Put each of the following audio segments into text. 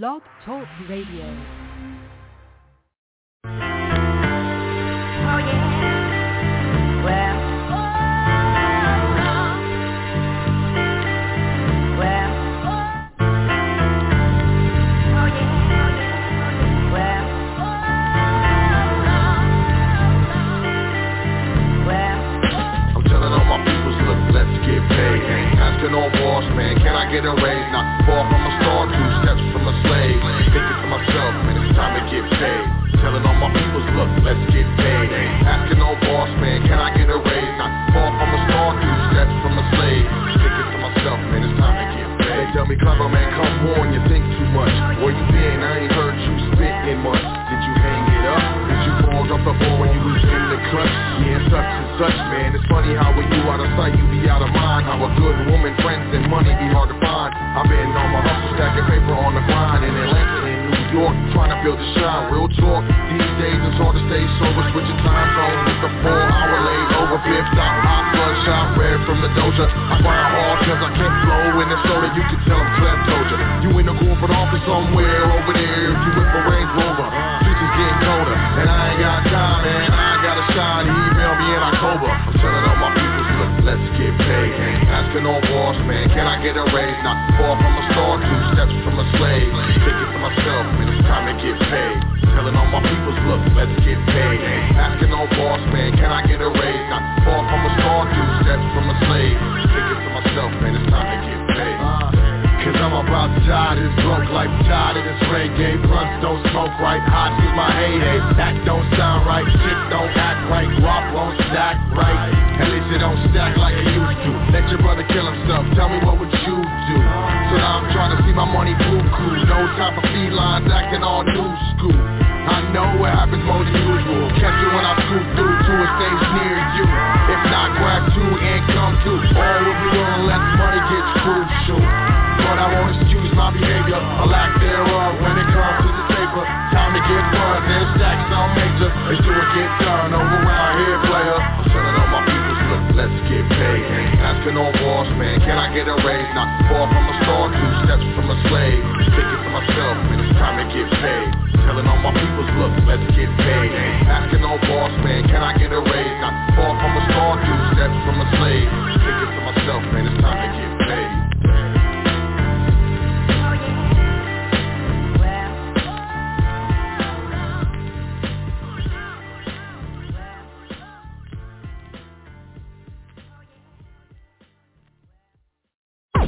Blog Talk Radio. Oh yeah. Well. Well. Oh yeah. Well. Well. I'm telling all my peoples, look, let's get paid. Ain't asking no boss, man, can I get a raise? Not far from time to get paid. Telling all my peoples, look, let's get paid. Asking no boss, man, can I get a raise? Not far from a star, two steps from a slave. Thinking to myself, man, it's time to get paid. They tell me, clever man, come on, you think too much. Where you been? I ain't heard you spit in much. Did you hang it up? Did you fall off the ball when you was in the clutch? Yeah, such and such, man. It's funny how when you out of sight, you be out of mind. How a good woman, friends, and money be hard to find. I've been on my hustle, stacking paper on the grind in Atlanta New York, trying to build a shine. Real talk, these days it's hard to stay sober, switching time zones with the four hour late over. Fifth stop, hot bloodshot, red from the doja. I grind hard cause I can't flow in the soda. You can tell I'm Clem told. You in the corporate office somewhere over there. If you whip a Range Rover, is getting colder. And I ain't got time, man. I got a shine. Email me in October. I'm telling all my people, look, let's get paid. Asking no boss, man. Can I get a raise? Not far from a star, two steps from a slave. Thinking to myself, man, it's time to get paid. Telling all my peoples, look, let's get paid. Asking no boss, man. Can I get a raise? Not far from a star, two steps from a slave. Thinking to myself, man, it's time to get paid. I'm about to die. This broke life, tired of this reggae Blunts don't smoke right, hot is my heyday. That don't sound right, shit don't act right. Guap won't stack right. At least it don't stack like it used to. Let your brother kill himself, tell me what would you do? So now I'm trying to see my money buku No time for felines acting all new school. I know what happens more than usual. Catch you when I scoop through to a stage near you. If not, grab two and come to All will be willing, let money get crucial but I won't excuse my behavior, a lack thereof when it comes to the paper. Time to get buzzed and stacks on major. It's do it get done over around here, player. I'm telling all my people, look, let's get paid. Asking no boss, man, can I get a raise? Not far from a star, two steps from a slave. Thinking to myself, man, it's time to get paid. Telling all my people, look, let's get paid. Asking no boss, man, can I get a raise? Not far from a star, two steps from a slave. Thinking to myself, man, it's time to get paid.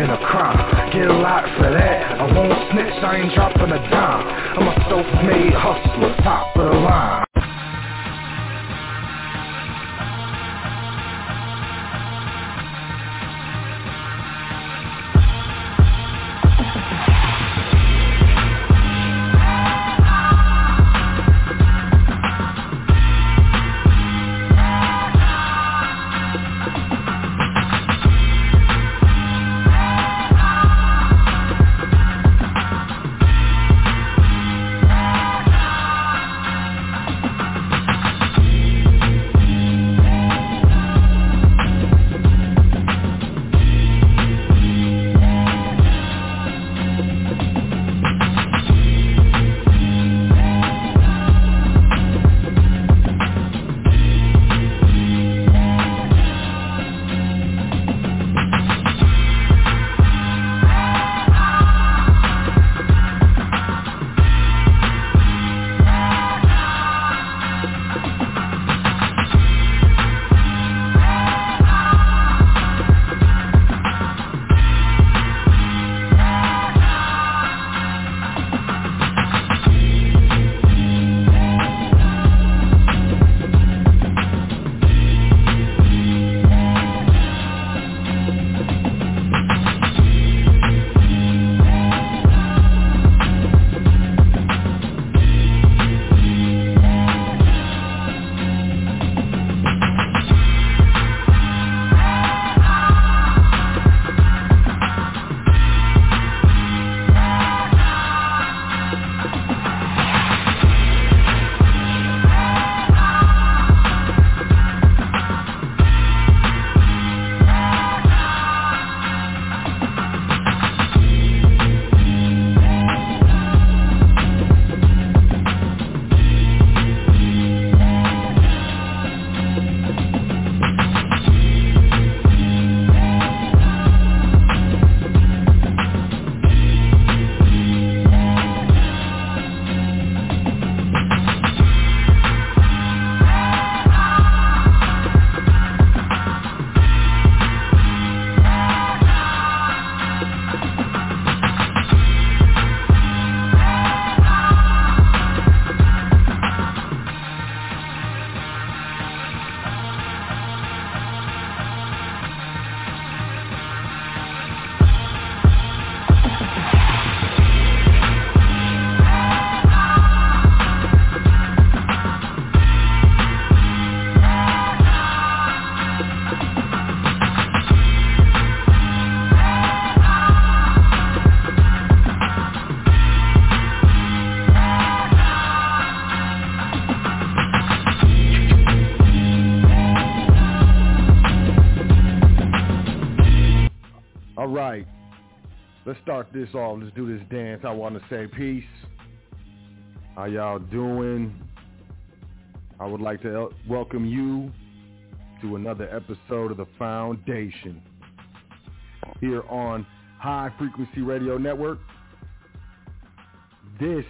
in a crime. Get a lot for that. I won't snitch, I ain't dropping a dime. I'm a self-made hustler, top of the line. Start this off. Let's do this dance. I want to say peace. How y'all doing? I would like to welcome you to another episode of The Foundation here on High Frequency Radio Network. This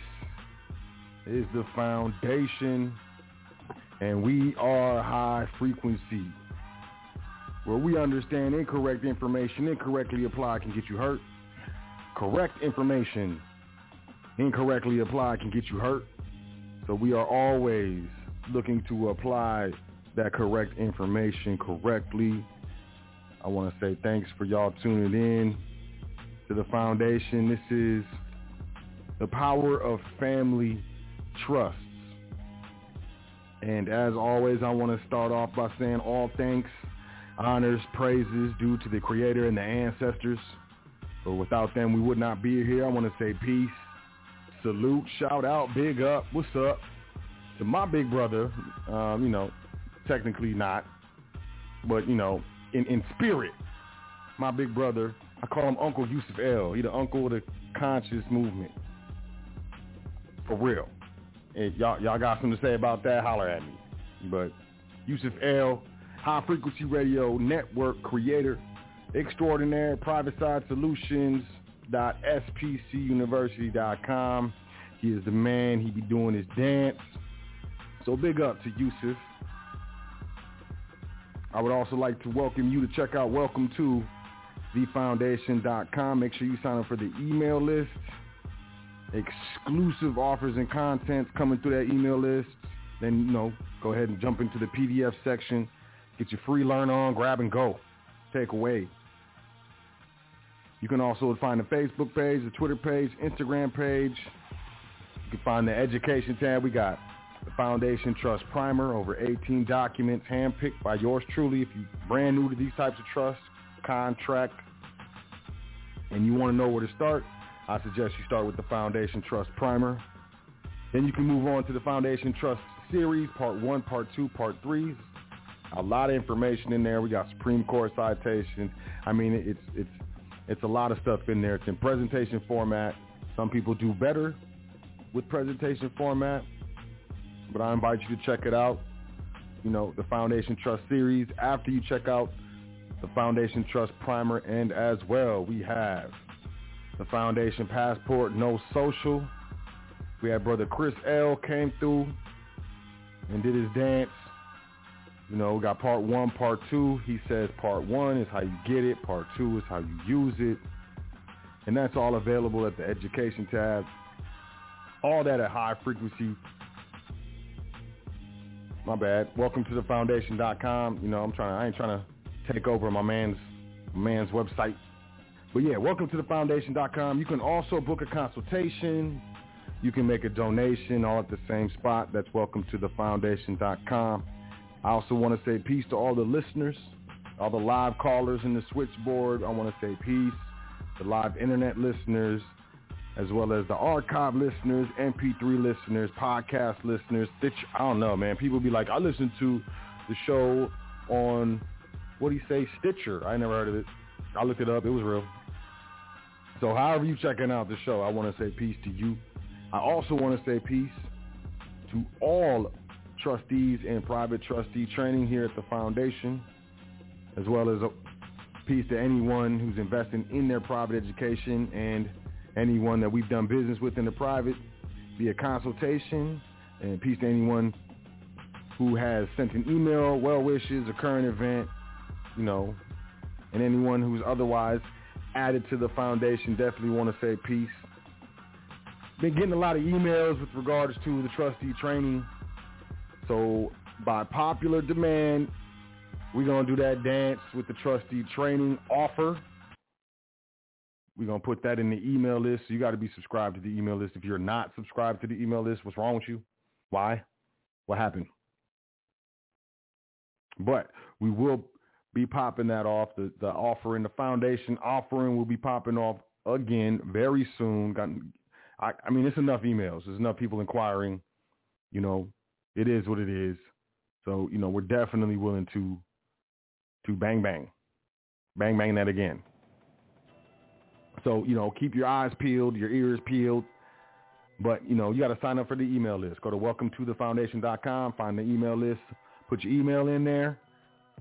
is The Foundation, and we are High Frequency, where we understand incorrect information incorrectly applied can get you hurt correct information incorrectly applied can get you hurt. So we are always looking to apply that correct information correctly. I want to say thanks for y'all tuning in to the foundation. This is the power of family trusts. And as always, I want to start off by saying all thanks, honors, praises due to the creator and the ancestors but without them, we would not be here. I want to say peace, salute, shout out, big up, what's up to my big brother. Um, you know, technically not, but you know, in in spirit, my big brother. I call him Uncle Yusuf L. He the uncle of the conscious movement. For real. If y'all y'all got something to say about that, holler at me. But Yusuf L. High Frequency Radio Network creator extraordinaire private side solutions spcuniversity.com. He is the man. He be doing his dance. So big up to Yusuf. I would also like to welcome you to check out welcome to thefoundation.com. Make sure you sign up for the email list exclusive offers and contents coming through that email list, then, you know, go ahead and jump into the PDF section. Get your free learn on, grab and go. Take away. You can also find the Facebook page, the Twitter page, Instagram page. You can find the education tab. We got the Foundation Trust Primer, over 18 documents handpicked by yours truly. If you're brand new to these types of trusts, contract, and you want to know where to start, I suggest you start with the Foundation Trust Primer. Then you can move on to the Foundation Trust Series, Part 1, Part 2, Part 3. A lot of information in there. We got Supreme Court citations. I mean, it's it's it's a lot of stuff in there. It's in presentation format. Some people do better with presentation format, but I invite you to check it out. You know, the Foundation Trust series. After you check out the Foundation Trust Primer, and as well, we have the Foundation Passport No Social. We had brother Chris L came through and did his dance. You know, got part one, part two. He says part one is how you get it. Part two is how you use it. And that's all available at the education tab. All that at high frequency. My bad. Welcome to the foundation.com. You know, I'm trying I ain't trying to take over my man's my man's website. But yeah, welcome to the foundation.com. You can also book a consultation. You can make a donation all at the same spot. That's welcome to the foundation.com. I also want to say peace to all the listeners, all the live callers in the switchboard. I want to say peace, the live internet listeners, as well as the archive listeners, MP3 listeners, podcast listeners. Stitch, I don't know, man. People be like, I listen to the show on, what do you say, Stitcher. I never heard of it. I looked it up. It was real. So however you checking out the show, I want to say peace to you. I also want to say peace to all trustees and private trustee training here at the foundation, as well as a peace to anyone who's investing in their private education and anyone that we've done business with in the private via consultation, and peace to anyone who has sent an email, well wishes, a current event, you know, and anyone who's otherwise added to the foundation. Definitely want to say peace. Been getting a lot of emails with regards to the trustee training so by popular demand, we're going to do that dance with the trustee training offer. We're going to put that in the email list. So you got to be subscribed to the email list. If you're not subscribed to the email list, what's wrong with you? Why? What happened? But we will be popping that off. The, the offering, the foundation offering will be popping off again very soon. I, I mean, it's enough emails. There's enough people inquiring, you know, it is what it is. So, you know, we're definitely willing to to bang bang. Bang bang that again. So, you know, keep your eyes peeled, your ears peeled. But, you know, you got to sign up for the email list. Go to welcome to the foundation.com, find the email list, put your email in there,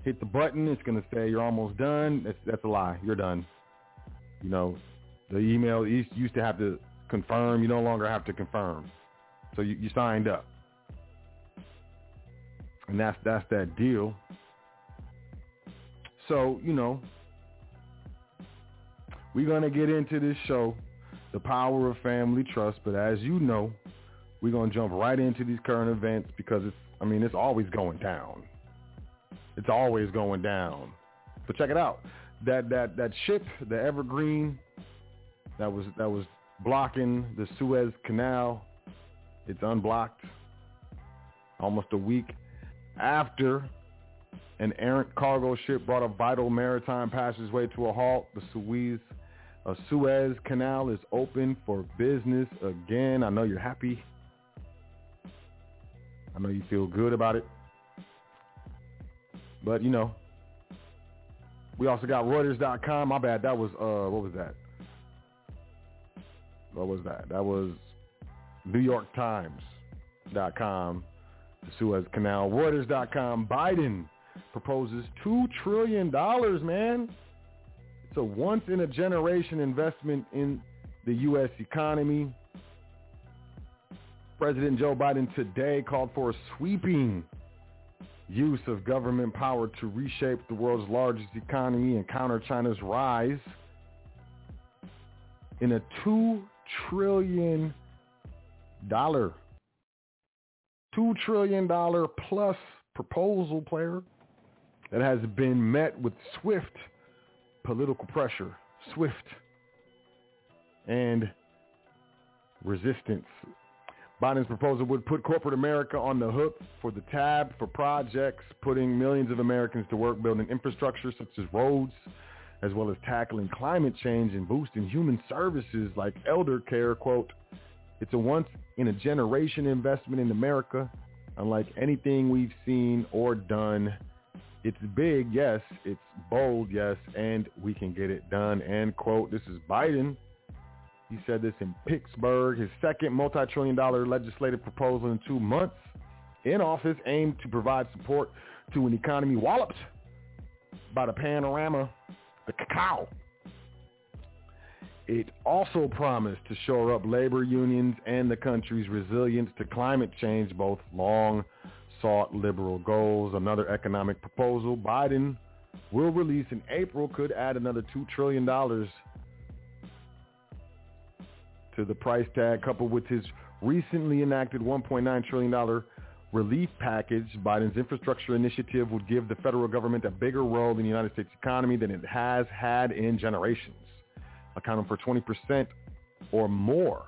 hit the button. It's going to say you're almost done. That's, that's a lie. You're done. You know, the email used to have to confirm. You no longer have to confirm. So you, you signed up. And that's that's that deal. So, you know, we're to get into this show, The Power of Family Trust, but as you know, we're to jump right into these current events because it's I mean, it's always going down. It's always going down. But check it out. That that that ship, the Evergreen that was that was blocking the Suez Canal, it's unblocked almost a week after an errant cargo ship brought a vital maritime passageway to a halt, the Suez, a Suez Canal is open for business again. I know you're happy. I know you feel good about it. But, you know, we also got Reuters.com. My bad. That was, uh, what was that? What was that? That was New York Times.com the Suez Canal. Reuters.com. Biden proposes $2 trillion, man. It's a once-in-a-generation investment in the U.S. economy. President Joe Biden today called for a sweeping use of government power to reshape the world's largest economy and counter China's rise in a $2 trillion dollar, two trillion dollar plus proposal player that has been met with swift political pressure, swift and resistance. Biden's proposal would put corporate America on the hook for the tab for projects, putting millions of Americans to work building infrastructure such as roads, as well as tackling climate change and boosting human services like elder care. Quote, it's a once-in-a-generation investment in America, unlike anything we've seen or done. It's big, yes. It's bold, yes. And we can get it done. End quote. This is Biden he said this in Pittsburgh. His second multi-trillion dollar legislative proposal in two months in office aimed to provide support to an economy walloped by the panorama, the cacao. It also promised to shore up labor unions and the country's resilience to climate change, both long sought liberal goals. Another economic proposal Biden will release in April could add another $2 trillion to the price tag coupled with his recently enacted $1.9 trillion relief package. Biden's infrastructure initiative would give the federal government a bigger role in the United States economy than it has had in generations, accounting for 20% or more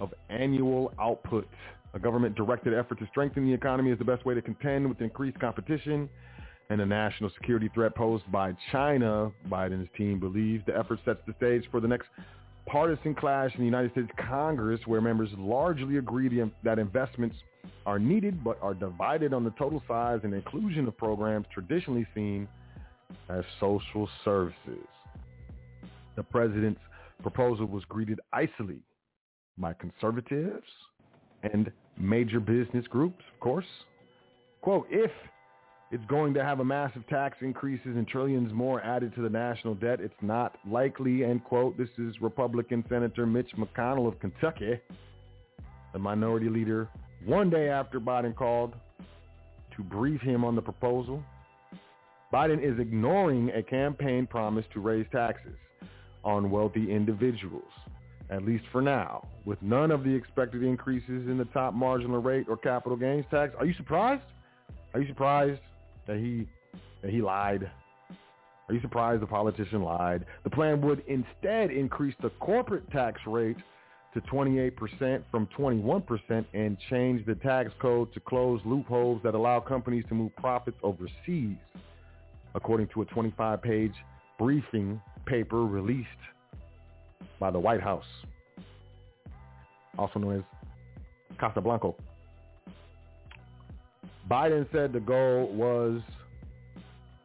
of annual output. A government-directed effort to strengthen the economy is the best way to contend with increased competition and the national security threat posed by China. Biden's team believes the effort sets the stage for the next partisan clash in the United States Congress where members largely agree that investments are needed but are divided on the total size and inclusion of programs traditionally seen as social services. The president's proposal was greeted icily by conservatives and major business groups, of course. Quote, if it's going to have a massive tax increases and trillions more added to the national debt. It's not likely, end quote. This is Republican Senator Mitch McConnell of Kentucky, the minority leader, one day after Biden called to brief him on the proposal. Biden is ignoring a campaign promise to raise taxes on wealthy individuals, at least for now, with none of the expected increases in the top marginal rate or capital gains tax. Are you surprised? Are you surprised? that he that he lied? Are you surprised the politician lied? The plan would instead increase the corporate tax rate to 28% from 21% and change the tax code to close loopholes that allow companies to move profits overseas, according to a 25-page briefing paper released by the White House, also known as Casablanca. Biden said the goal was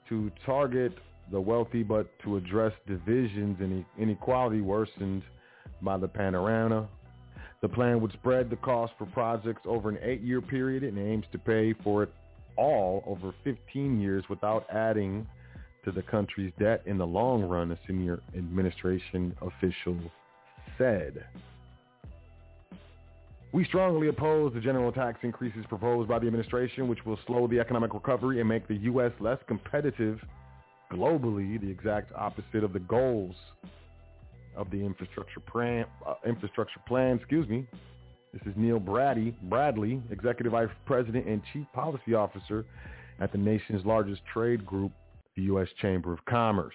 to target the wealthy, but to address divisions and inequality worsened by the panorama. The plan would spread the cost for projects over an eight-year period and aims to pay for it all over 15 years without adding to the country's debt in the long run, a senior administration official said. We strongly oppose the general tax increases proposed by the administration, which will slow the economic recovery and make the U.S. less competitive globally, the exact opposite of the goals of the infrastructure plan. Uh, infrastructure plan. Excuse me. This is Neil Bradley, Bradley, Executive Vice President and Chief Policy Officer at the nation's largest trade group, the U.S. Chamber of Commerce.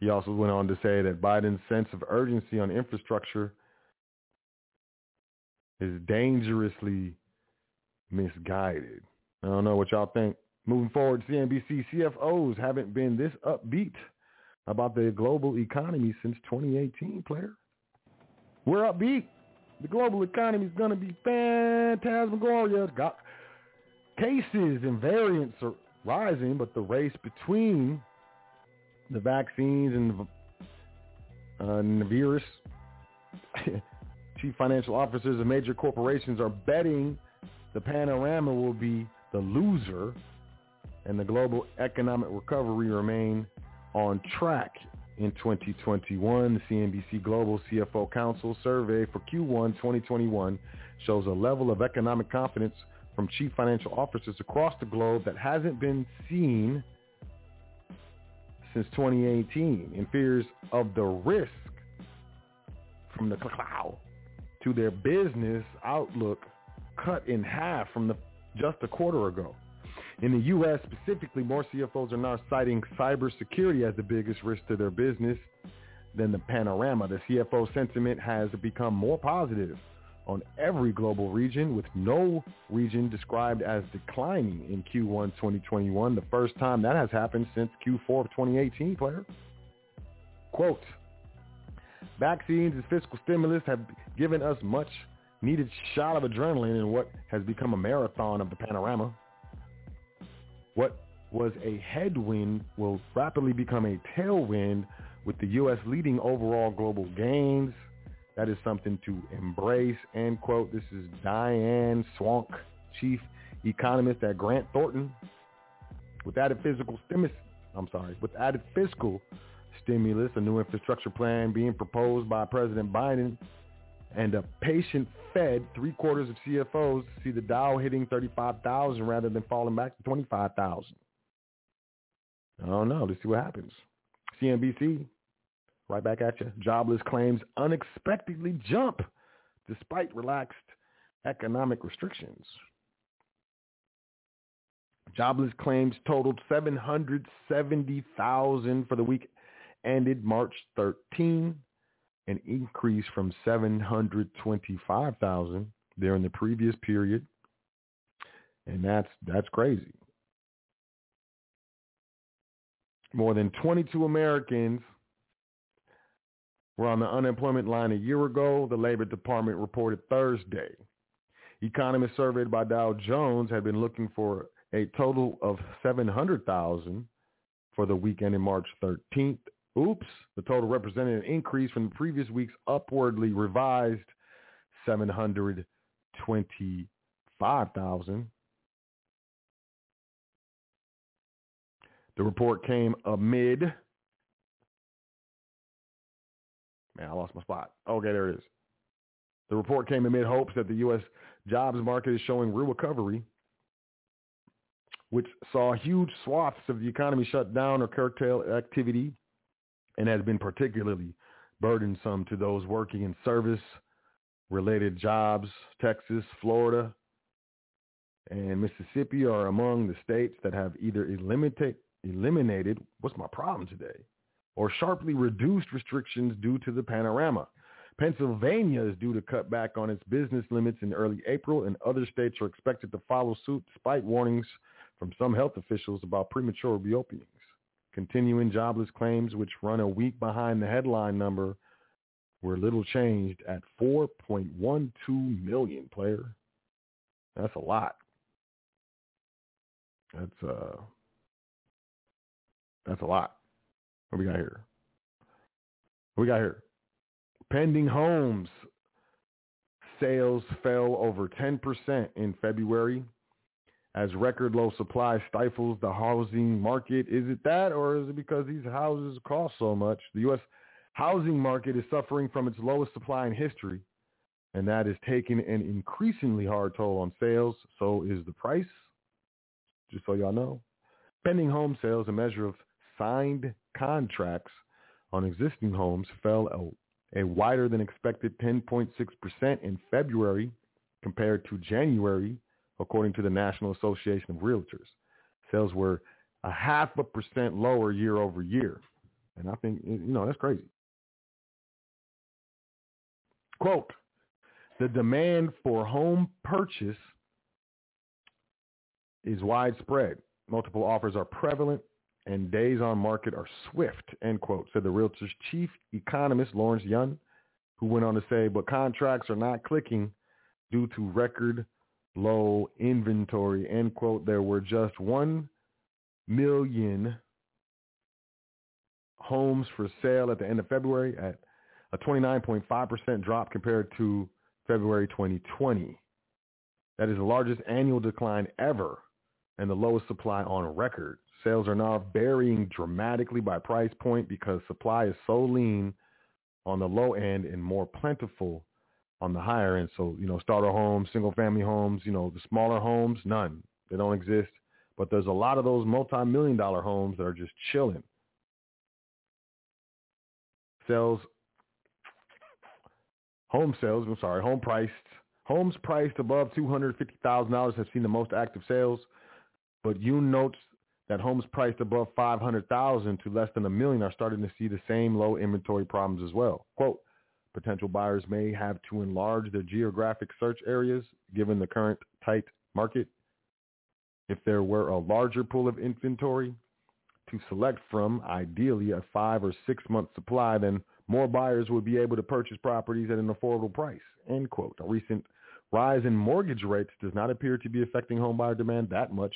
He also went on to say that Biden's sense of urgency on infrastructure is dangerously misguided. I don't know what y'all think. Moving forward, CNBC CFOs haven't been this upbeat about the global economy since 2018, player. We're upbeat. The global economy is going to be phantasmagorial. Got cases and variants are rising, but the race between the vaccines and uh, the virus. Chief financial officers of major corporations are betting the panorama will be the loser and the global economic recovery remain on track in 2021. The CNBC Global CFO Council survey for Q1 2021 shows a level of economic confidence from chief financial officers across the globe that hasn't been seen since 2018 in fears of the risk from the cloud to their business outlook cut in half from the just a quarter ago. In the U.S. specifically, more CFOs are now citing cybersecurity as the biggest risk to their business than the panorama. The CFO sentiment has become more positive on every global region with no region described as declining in Q1 2021, the first time that has happened since Q4 of 2018, player. Quote, vaccines and fiscal stimulus have given us much needed shot of adrenaline in what has become a marathon of the panorama. What was a headwind will rapidly become a tailwind with the U.S. leading overall global gains – that is something to embrace, end quote. This is Diane Swonk, chief economist at Grant Thornton. With added physical stimulus, I'm sorry, with added fiscal stimulus, a new infrastructure plan being proposed by President Biden, and a patient-fed three-quarters of CFOs see the Dow hitting 35,000 rather than falling back to 25,000. I don't know. Let's see what happens. CNBC Right back at you. Jobless claims unexpectedly jump despite relaxed economic restrictions. Jobless claims totaled 770,000 for the week ended March 13, an increase from 725,000 during the previous period. And that's that's crazy. More than 22 Americans were on the unemployment line a year ago, the Labor Department reported Thursday. Economists surveyed by Dow Jones had been looking for a total of 700,000 for the weekend in March 13th. Oops, the total represented an increase from the previous week's upwardly revised 725,000. The report came amid Man, I lost my spot. Okay, there it is. The report came amid hopes that the U.S. jobs market is showing real recovery, which saw huge swaths of the economy shut down or curtail activity and has been particularly burdensome to those working in service-related jobs. Texas, Florida, and Mississippi are among the states that have either eliminated, eliminated what's my problem today? Or sharply reduced restrictions due to the panorama. Pennsylvania is due to cut back on its business limits in early April, and other states are expected to follow suit despite warnings from some health officials about premature reopenings. Continuing jobless claims, which run a week behind the headline number, were little changed at 4.12 million player. That's a lot. That's uh that's a lot. What we got here? What we got here? Pending homes sales fell over 10% in February as record low supply stifles the housing market. Is it that or is it because these houses cost so much? The U.S. housing market is suffering from its lowest supply in history, and that is taking an increasingly hard toll on sales. So is the price, just so y'all know. Pending home sales, a measure of signed contracts on existing homes fell a, a wider than expected 10.6% in February compared to January, according to the National Association of Realtors. Sales were a half a percent lower year over year. And I think, you know, that's crazy. Quote, the demand for home purchase is widespread. Multiple offers are prevalent and days on market are swift, end quote, said the realtor's chief economist, Lawrence Yun, who went on to say, but contracts are not clicking due to record low inventory, end quote. There were just 1 million homes for sale at the end of February at a 29.5% drop compared to February 2020. That is the largest annual decline ever and the lowest supply on record. Sales are now varying dramatically by price point because supply is so lean on the low end and more plentiful on the higher end. So, you know, starter homes, single family homes, you know, the smaller homes, none. They don't exist. But there's a lot of those multi-million dollar homes that are just chilling. sales, home sales, I'm sorry, home priced, homes priced above $250,000 have seen the most active sales, but Yun notes that homes priced above 500,000 to less than a million are starting to see the same low inventory problems as well. Quote, potential buyers may have to enlarge their geographic search areas given the current tight market. If there were a larger pool of inventory to select from, ideally a five or six month supply, then more buyers would be able to purchase properties at an affordable price. End quote. A recent rise in mortgage rates does not appear to be affecting home buyer demand that much.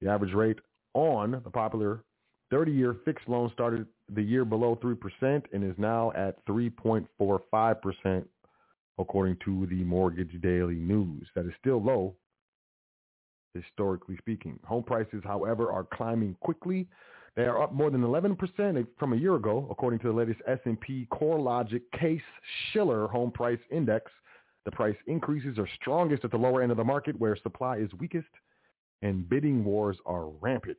The average rate on the popular 30-year fixed loan started the year below 3% and is now at 3.45%, according to the Mortgage Daily News. That is still low, historically speaking. Home prices, however, are climbing quickly. They are up more than 11% from a year ago, according to the latest S&P CoreLogic Case Shiller Home Price Index. The price increases are strongest at the lower end of the market where supply is weakest and bidding wars are rampant.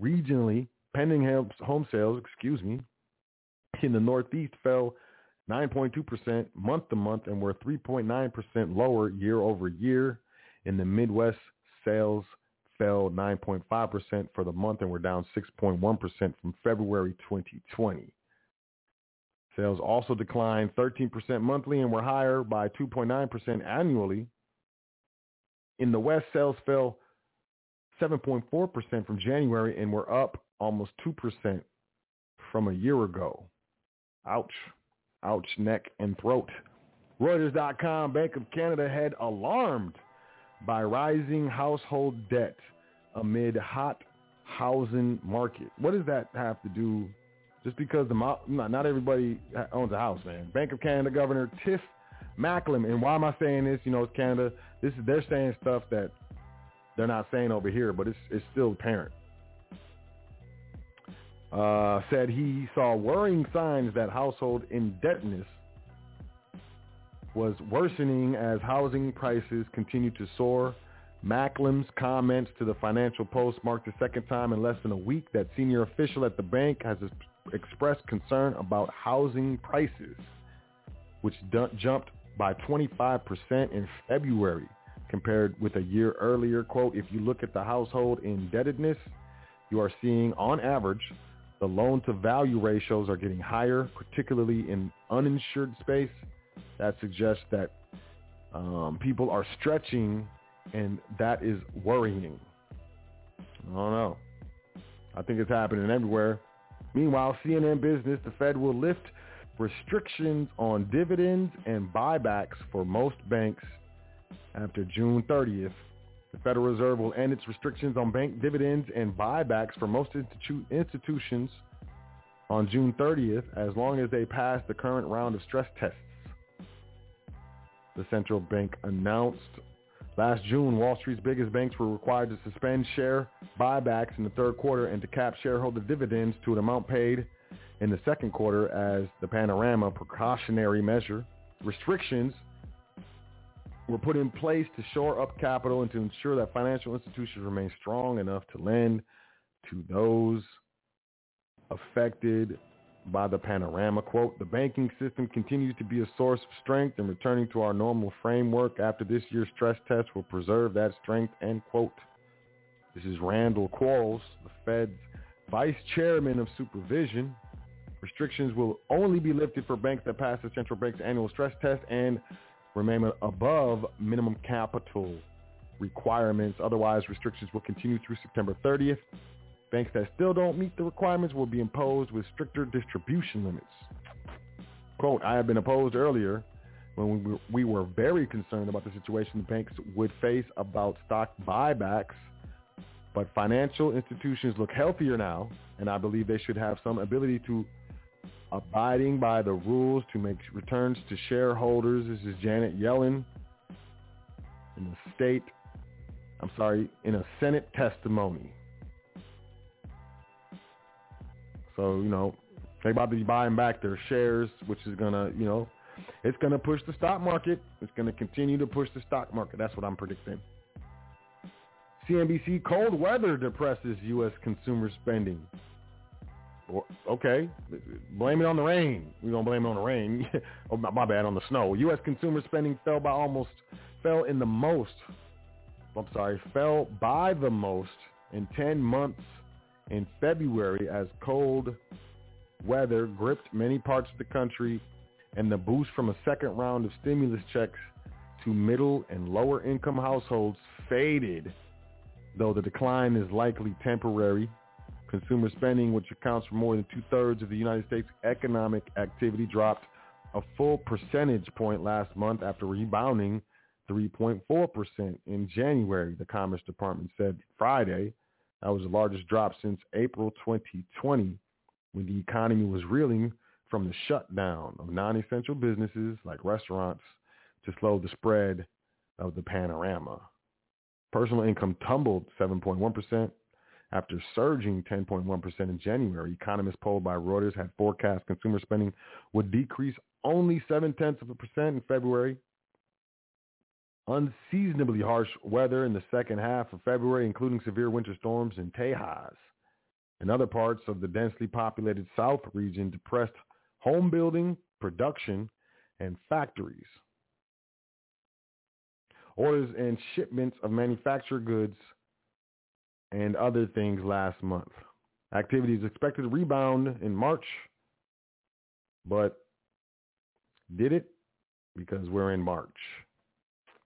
Regionally, pending home sales, excuse me, in the Northeast fell 9.2% month to month and were 3.9% lower year over year. In the Midwest, sales fell 9.5% for the month and were down 6.1% from February 2020. Sales also declined 13% monthly and were higher by 2.9% annually. In the West, sales fell 7.4% from January and were up almost 2% from a year ago. Ouch. Ouch, neck and throat. Reuters.com, Bank of Canada head alarmed by rising household debt amid hot housing market. What does that have to do? Just because the not everybody owns a house, man. Bank of Canada Governor Tiff Macklem, and why am I saying this? You know, it's Canada. This is they're saying stuff that they're not saying over here, but it's it's still apparent. Uh, said he saw worrying signs that household indebtedness was worsening as housing prices continued to soar. Macklem's comments to the Financial Post marked the second time in less than a week that senior official at the bank has expressed concern about housing prices, which d- jumped by 25% in February compared with a year earlier. Quote, if you look at the household indebtedness, you are seeing on average the loan to value ratios are getting higher, particularly in uninsured space. That suggests that um, people are stretching and that is worrying. I don't know. I think it's happening everywhere. Meanwhile, CNN Business, the Fed will lift restrictions on dividends and buybacks for most banks after June 30th. The Federal Reserve will end its restrictions on bank dividends and buybacks for most institu- institutions on June 30th as long as they pass the current round of stress tests. The central bank announced last June Wall Street's biggest banks were required to suspend share buybacks in the third quarter and to cap shareholder dividends to an amount paid in the second quarter as the panorama precautionary measure. Restrictions were put in place to shore up capital and to ensure that financial institutions remain strong enough to lend to those affected by the panorama. Quote, the banking system continues to be a source of strength and returning to our normal framework after this year's stress test will preserve that strength, end quote. This is Randall Quarles, the Fed's vice chairman of supervision. Restrictions will only be lifted for banks that pass the central bank's annual stress test and remain above minimum capital requirements. Otherwise, restrictions will continue through September 30th. Banks that still don't meet the requirements will be imposed with stricter distribution limits. Quote, I have been opposed earlier when we were, we were very concerned about the situation the banks would face about stock buybacks, but financial institutions look healthier now, and I believe they should have some ability to abiding by the rules to make returns to shareholders. This is Janet Yellen in the state, I'm sorry, in a Senate testimony. So, you know, they about to be buying back their shares, which is going to, you know, it's going to push the stock market. It's going to continue to push the stock market. That's what I'm predicting. CNBC, cold weather depresses U.S. consumer spending. Okay, blame it on the rain. We're gonna blame it on the rain. oh, my, my bad, on the snow. U.S. consumer spending fell by almost fell in the most. I'm sorry, fell by the most in 10 months in February as cold weather gripped many parts of the country and the boost from a second round of stimulus checks to middle and lower income households faded, though the decline is likely temporary. Consumer spending, which accounts for more than two-thirds of the United States economic activity, dropped a full percentage point last month after rebounding 3.4% in January, the Commerce Department said Friday. That was the largest drop since April 2020 when the economy was reeling from the shutdown of non-essential businesses like restaurants to slow the spread of the panorama. Personal income tumbled 7.1% after surging 10.1% in January. Economists polled by Reuters had forecast consumer spending would decrease only seven-tenths of a percent in February. Unseasonably harsh weather in the second half of February, including severe winter storms in Tejas and other parts of the densely populated South region, depressed home building, production, and factories. Orders and shipments of manufactured goods and other things last month. Activity is expected to rebound in March, but did it? Because we're in March.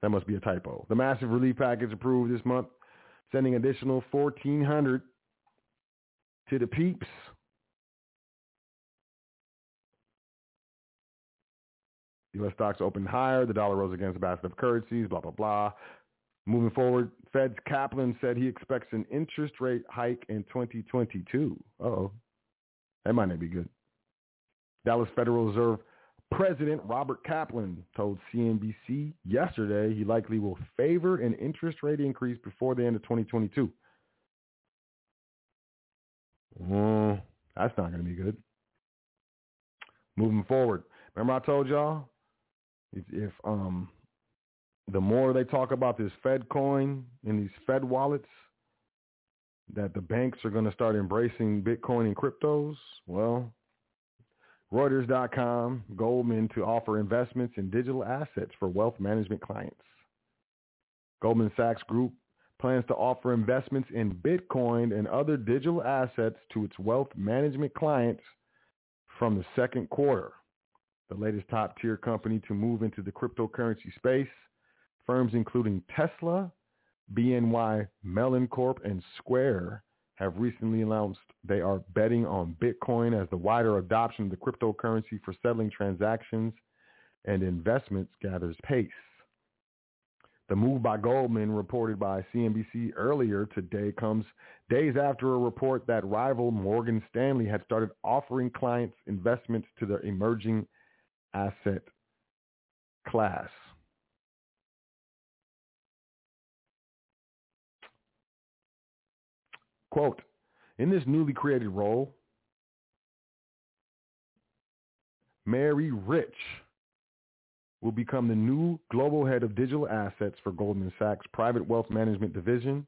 That must be a typo. The massive relief package approved this month, sending additional 1400 to the peeps. U.S. stocks opened higher. The dollar rose against a basket of currencies, blah, blah, blah. Moving forward, Fed's Kaplan said he expects an interest rate hike in 2022. Uh-oh. That might not be good. Dallas Federal Reserve President Robert Kaplan told CNBC yesterday he likely will favor an interest rate increase before the end of 2022. Well, that's not going to be good. Moving forward, remember I told y'all if, if um the more they talk about this Fed coin and these Fed wallets, that the banks are going to start embracing Bitcoin and cryptos. Well, Reuters.com, Goldman to offer investments in digital assets for wealth management clients. Goldman Sachs Group plans to offer investments in Bitcoin and other digital assets to its wealth management clients from the second quarter. The latest top-tier company to move into the cryptocurrency space, firms including Tesla, BNY Mellon Corp, and Square have recently announced they are betting on Bitcoin as the wider adoption of the cryptocurrency for settling transactions and investments gathers pace. The move by Goldman, reported by CNBC earlier today, comes days after a report that rival Morgan Stanley had started offering clients investments to their emerging asset class. Quote, in this newly created role, Mary Rich will become the new global head of digital assets for Goldman Sachs Private Wealth Management Division.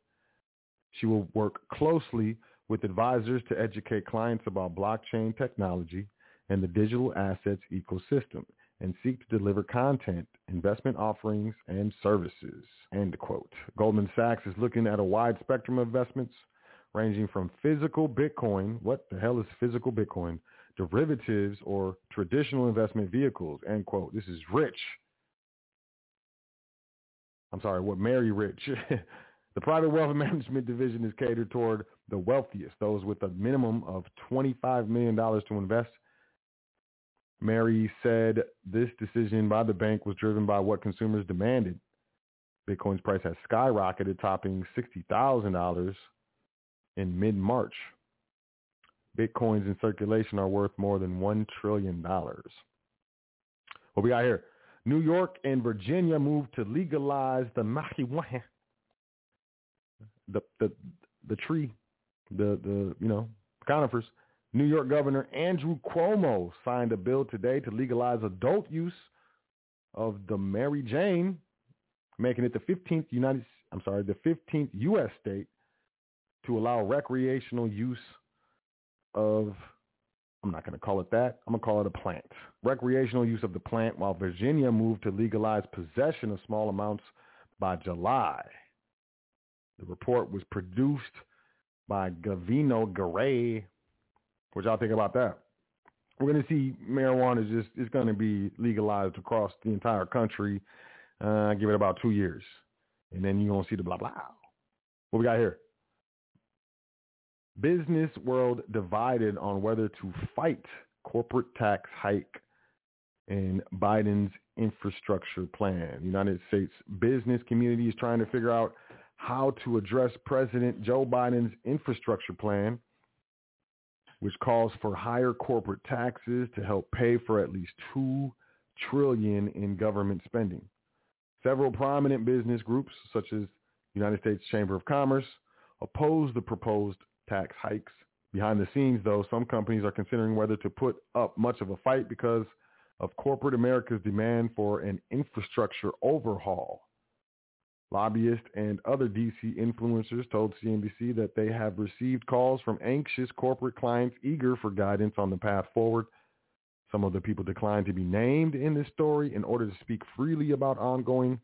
She will work closely with advisors to educate clients about blockchain technology and the digital assets ecosystem and seek to deliver content, investment offerings, and services. End quote. Goldman Sachs is looking at a wide spectrum of investments ranging from physical Bitcoin, what the hell is physical Bitcoin, derivatives or traditional investment vehicles, end quote. This is Rich. I'm sorry, what Mary Rich. the private wealth management division is catered toward the wealthiest, those with a minimum of $25 million to invest. Mary said this decision by the bank was driven by what consumers demanded. Bitcoin's price has skyrocketed, topping $60,000 in mid-March. Bitcoins in circulation are worth more than $1 trillion. What we got here? New York and Virginia moved to legalize the marijuana, the, the, the tree, the, the, you know, conifers. New York Governor Andrew Cuomo signed a bill today to legalize adult use of the Mary Jane, making it the 15th United, I'm sorry, the 15th U.S. state to allow recreational use of I'm not going to call it that. I'm going to call it a plant. Recreational use of the plant while Virginia moved to legalize possession of small amounts by July. The report was produced by Gavino Garay. What y'all think about that? We're going to see marijuana is just it's going to be legalized across the entire country. Uh, give it about two years, and then you're going to see the blah blah. What we got here? Business world divided on whether to fight corporate tax hike and Biden's infrastructure plan. United States business community is trying to figure out how to address President Joe Biden's infrastructure plan, which calls for higher corporate taxes to help pay for at least two trillion in government spending. Several prominent business groups, such as United States Chamber of Commerce, oppose the proposed tax hikes. Behind the scenes, though, some companies are considering whether to put up much of a fight because of corporate America's demand for an infrastructure overhaul. Lobbyists and other DC influencers told CNBC that they have received calls from anxious corporate clients eager for guidance on the path forward. Some of the people declined to be named in this story in order to speak freely about ongoing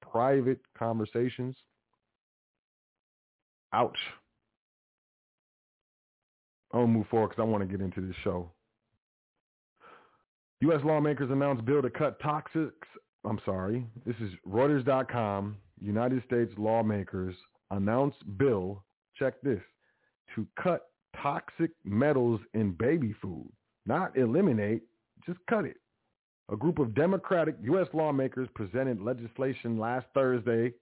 private conversations. Ouch. I'll move forward because I want to get into this show. U.S. lawmakers announced bill to cut toxics. I'm sorry. This is Reuters.com. United States lawmakers announced bill, check this, to cut toxic metals in baby food. Not eliminate, just cut it. A group of Democratic U.S. lawmakers presented legislation last Thursday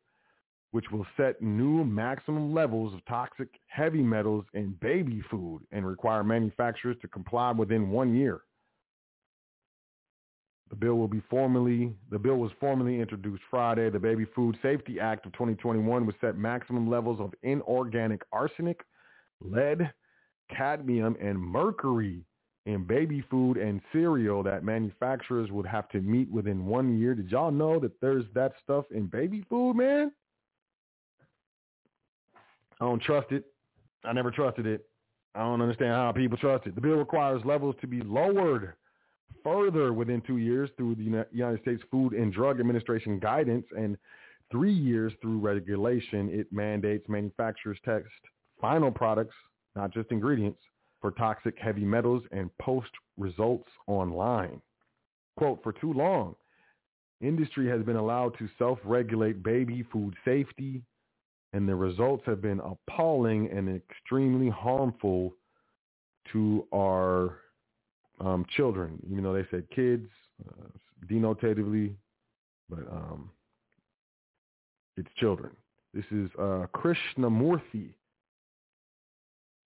which will set new maximum levels of toxic heavy metals in baby food and require manufacturers to comply within one year. The bill will be formally the bill was formally introduced Friday. The Baby Food Safety Act of 2021 would set maximum levels of inorganic arsenic, lead, cadmium, and mercury in baby food and cereal that manufacturers would have to meet within one year. Did y'all know that there's that stuff in baby food, man? I don't trust it. I never trusted it. I don't understand how people trust it. The bill requires levels to be lowered further within two years through the United States Food and Drug Administration guidance and three years through regulation. It mandates manufacturers test final products, not just ingredients, for toxic heavy metals and post results online. Quote, for too long, industry has been allowed to self-regulate baby food safety, and the results have been appalling and extremely harmful to our um, children. Even though they said kids uh, denotatively, but um, it's children. This is uh, Krishnamoorthi.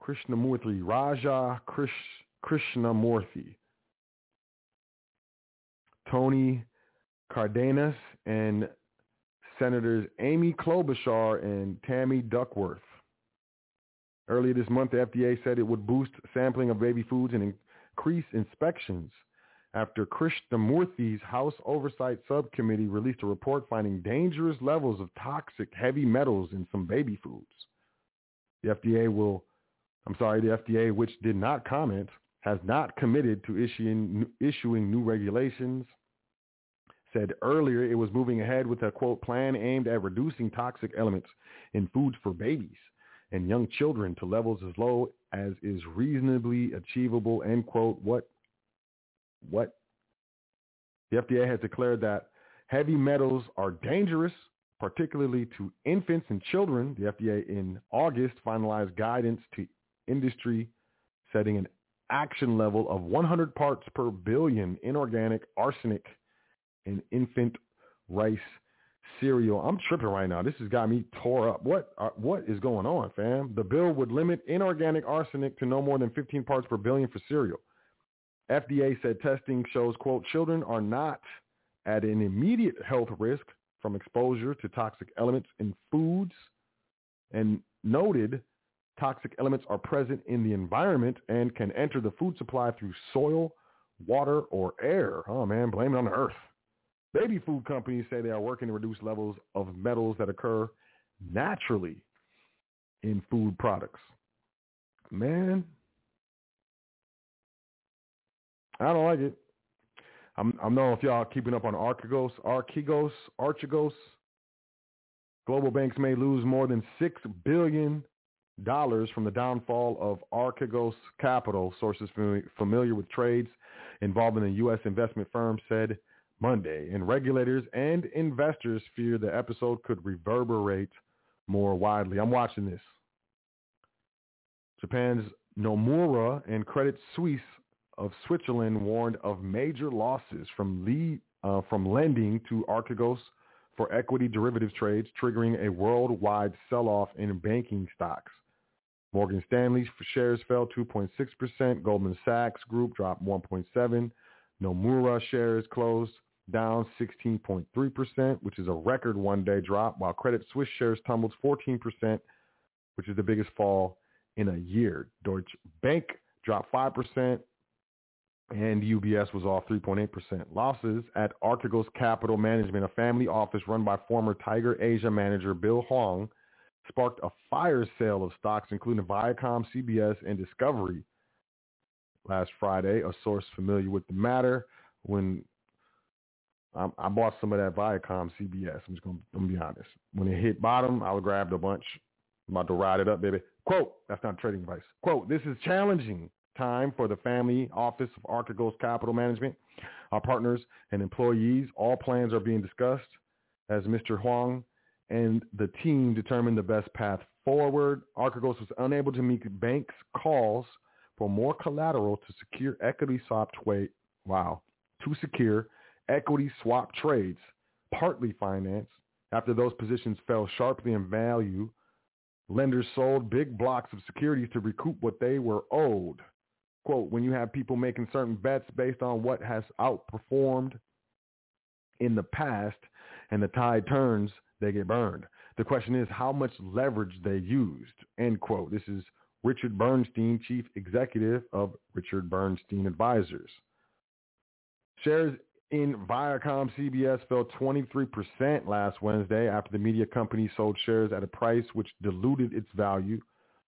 Krishnamoorthi, Raja Krish, Krishnamoorthi. Tony Cardenas and Senators Amy Klobuchar and Tammy Duckworth. Earlier this month, the FDA said it would boost sampling of baby foods and increase inspections after Krishnamoorthi's House Oversight Subcommittee released a report finding dangerous levels of toxic heavy metals in some baby foods. The FDA will, I'm sorry, the FDA, which did not comment, has not committed to issuing, issuing new regulations said earlier it was moving ahead with a quote plan aimed at reducing toxic elements in foods for babies and young children to levels as low as is reasonably achievable end quote. What what? The FDA has declared that heavy metals are dangerous particularly to infants and children. The FDA in August finalized guidance to industry setting an action level of 100 parts per billion inorganic arsenic and infant rice cereal. I'm tripping right now. This has got me tore up. What uh, what is going on, fam? The bill would limit inorganic arsenic to no more than 15 parts per billion for cereal. FDA said testing shows, quote, children are not at an immediate health risk from exposure to toxic elements in foods and noted toxic elements are present in the environment and can enter the food supply through soil, water, or air. Oh man, blame it on the earth. Baby food companies say they are working to reduce levels of metals that occur naturally in food products. Man, I don't like it. I'm I'm know if y'all keeping up on Archegos, Archegos, Archegos. Global banks may lose more than six billion dollars from the downfall of Archegos Capital. Sources familiar with trades involving the U.S. investment firm said Monday, and regulators and investors fear the episode could reverberate more widely. I'm watching this. Japan's Nomura and Credit Suisse of Switzerland warned of major losses from, lead, uh, from lending to Archegos for equity derivatives trades, triggering a worldwide sell-off in banking stocks. Morgan Stanley's shares fell 2.6%. Goldman Sachs Group dropped 1.7. Nomura shares closed down 16.3%, which is a record one-day drop, while Credit Suisse shares tumbled 14%, which is the biggest fall in a year. Deutsche Bank dropped 5%, and UBS was off 3.8%. Losses at Archegos Capital Management, a family office run by former Tiger Asia manager Bill Hwang, sparked a fire sale of stocks, including Viacom, CBS, and Discovery. Last Friday, a source familiar with the matter, when I, I bought some of that Viacom CBS. I'm just gonna, be honest. When it hit bottom, I grabbed a bunch. I'm about to ride it up, baby. Quote, that's not trading advice. Quote, this is challenging time for the family office of Archegos Capital Management. Our partners and employees, all plans are being discussed as Mr. Hwang and the team determine the best path forward. Archegos was unable to meet banks' calls for more collateral to secure equity swap trade. Wow, to secure equity swap trades, partly financed. After those positions fell sharply in value, lenders sold big blocks of securities to recoup what they were owed. Quote, when you have people making certain bets based on what has outperformed in the past and the tide turns, they get burned. The question is how much leverage they used, end quote. This is Richard Bernstein, chief executive of Richard Bernstein Advisors. Shares in Viacom CBS fell 23% last Wednesday after the media company sold shares at a price which diluted its value.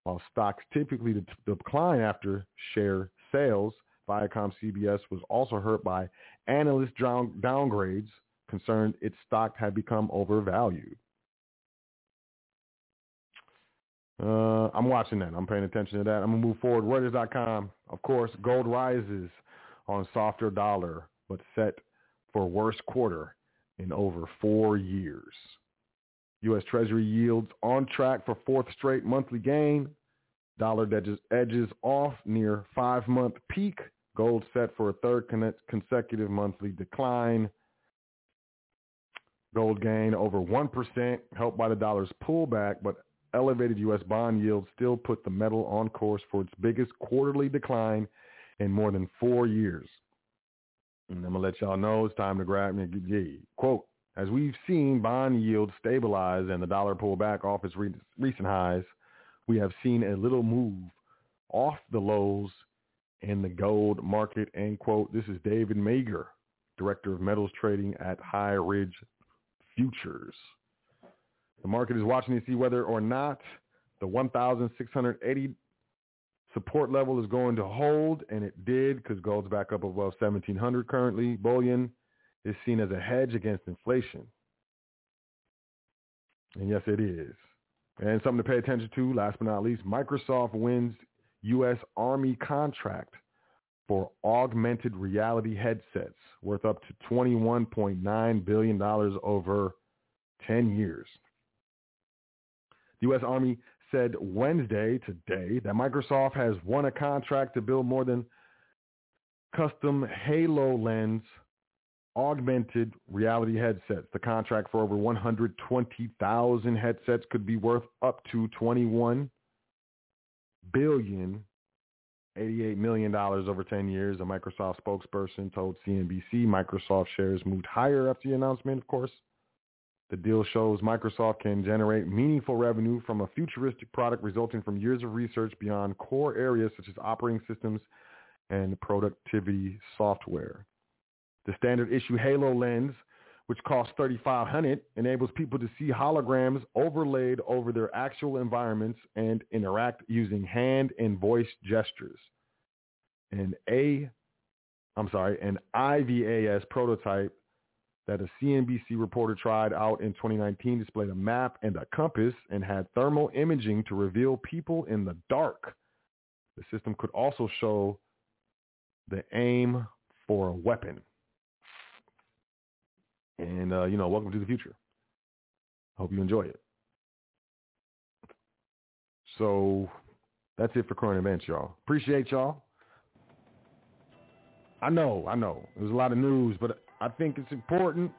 While stocks typically decline after share sales, Viacom CBS was also hurt by analyst downgrades concerned its stock had become overvalued. Uh, I'm watching that. I'm paying attention to that. I'm going to move forward. Reuters.com, of course, gold rises on softer dollar, but set for worst quarter in over four years. U.S. Treasury yields on track for fourth straight monthly gain. Dollar edges, edges off near five-month peak. Gold set for a third consecutive monthly decline. Gold gain over 1%, helped by the dollar's pullback, but elevated U.S. bond yields still put the metal on course for its biggest quarterly decline in more than four years. And I'm going to let y'all know it's time to grab me. Yeah. Quote, as we've seen bond yields stabilize and the dollar pull back off its re- recent highs, we have seen a little move off the lows in the gold market, end quote. This is David Meger, Director of Metals Trading at High Ridge Futures. The market is watching to see whether or not the 1,680 support level is going to hold, and it did because gold's back up above 1700 currently. Bullion is seen as a hedge against inflation. And yes, it is. And something to pay attention to, last but not least, Microsoft wins U.S. Army contract for augmented reality headsets worth up to $21.9 billion over 10 years. The U.S. Army said Wednesday, today, that Microsoft has won a contract to build more than custom HoloLens augmented reality headsets. The contract for over 120,000 headsets could be worth up to 21 billion $88 million over 10 years, a Microsoft spokesperson told CNBC. Microsoft shares moved higher after the announcement, of course. The deal shows Microsoft can generate meaningful revenue from a futuristic product resulting from years of research beyond core areas such as operating systems and productivity software. The standard issue HoloLens, which costs $3,500, enables people to see holograms overlaid over their actual environments and interact using hand and voice gestures. An A, I'm sorry, an IVAS prototype that a CNBC reporter tried out in 2019 displayed a map and a compass and had thermal imaging to reveal people in the dark. The system could also show the aim for a weapon. And, uh, you know, welcome to the future. Hope you enjoy it. So that's it for current events, y'all. Appreciate y'all. I know, I know. There's a lot of news, but I think it's important.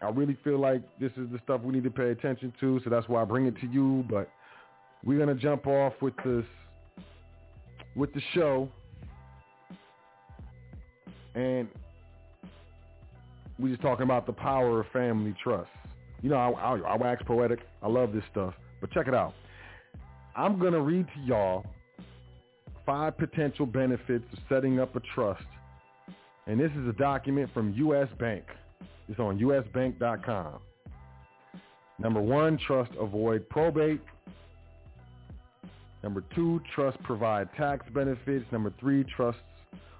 I really feel like this is the stuff we need to pay attention to, so that's why I bring it to you. But we're gonna jump off with this with the show, and we're just talking about the power of family trust. You know, I, I, I wax poetic. I love this stuff, but check it out. I'm gonna read to y'all five potential benefits of setting up a trust and this is a document from U.S. Bank. It's on usbank.com. Number one, trust avoid probate. Number two, trust provide tax benefits. Number three, trusts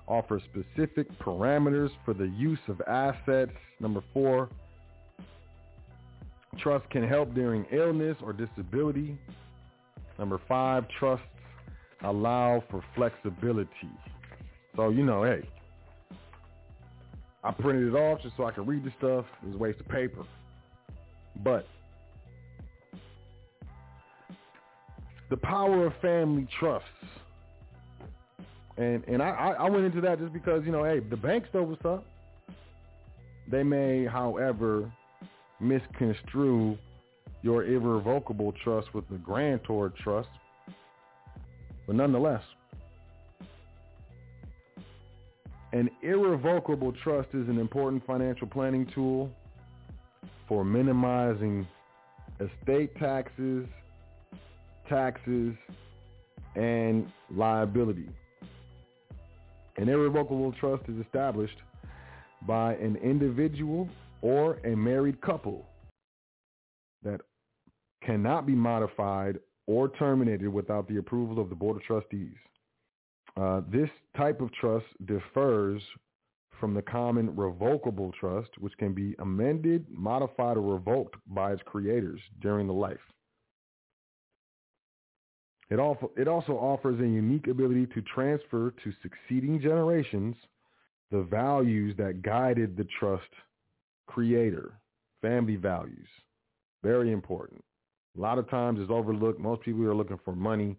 offer specific parameters for the use of assets. Number four, trust can help during illness or disability. Number five, trusts allow for flexibility. So, you know, hey, I printed it off just so I could read the stuff. It was a waste of paper. But the power of family trusts. And and I, I went into that just because, you know, hey, the banks know what's up. They may, however, misconstrue your irrevocable trust with the grantor trust. But nonetheless, An irrevocable trust is an important financial planning tool for minimizing estate taxes, taxes, and liability. An irrevocable trust is established by an individual or a married couple that cannot be modified or terminated without the approval of the Board of Trustees. Uh, this type of trust differs from the common revocable trust, which can be amended, modified, or revoked by its creators during the life. It also, it also offers a unique ability to transfer to succeeding generations the values that guided the trust creator, family values. Very important. A lot of times it's overlooked. Most people are looking for money,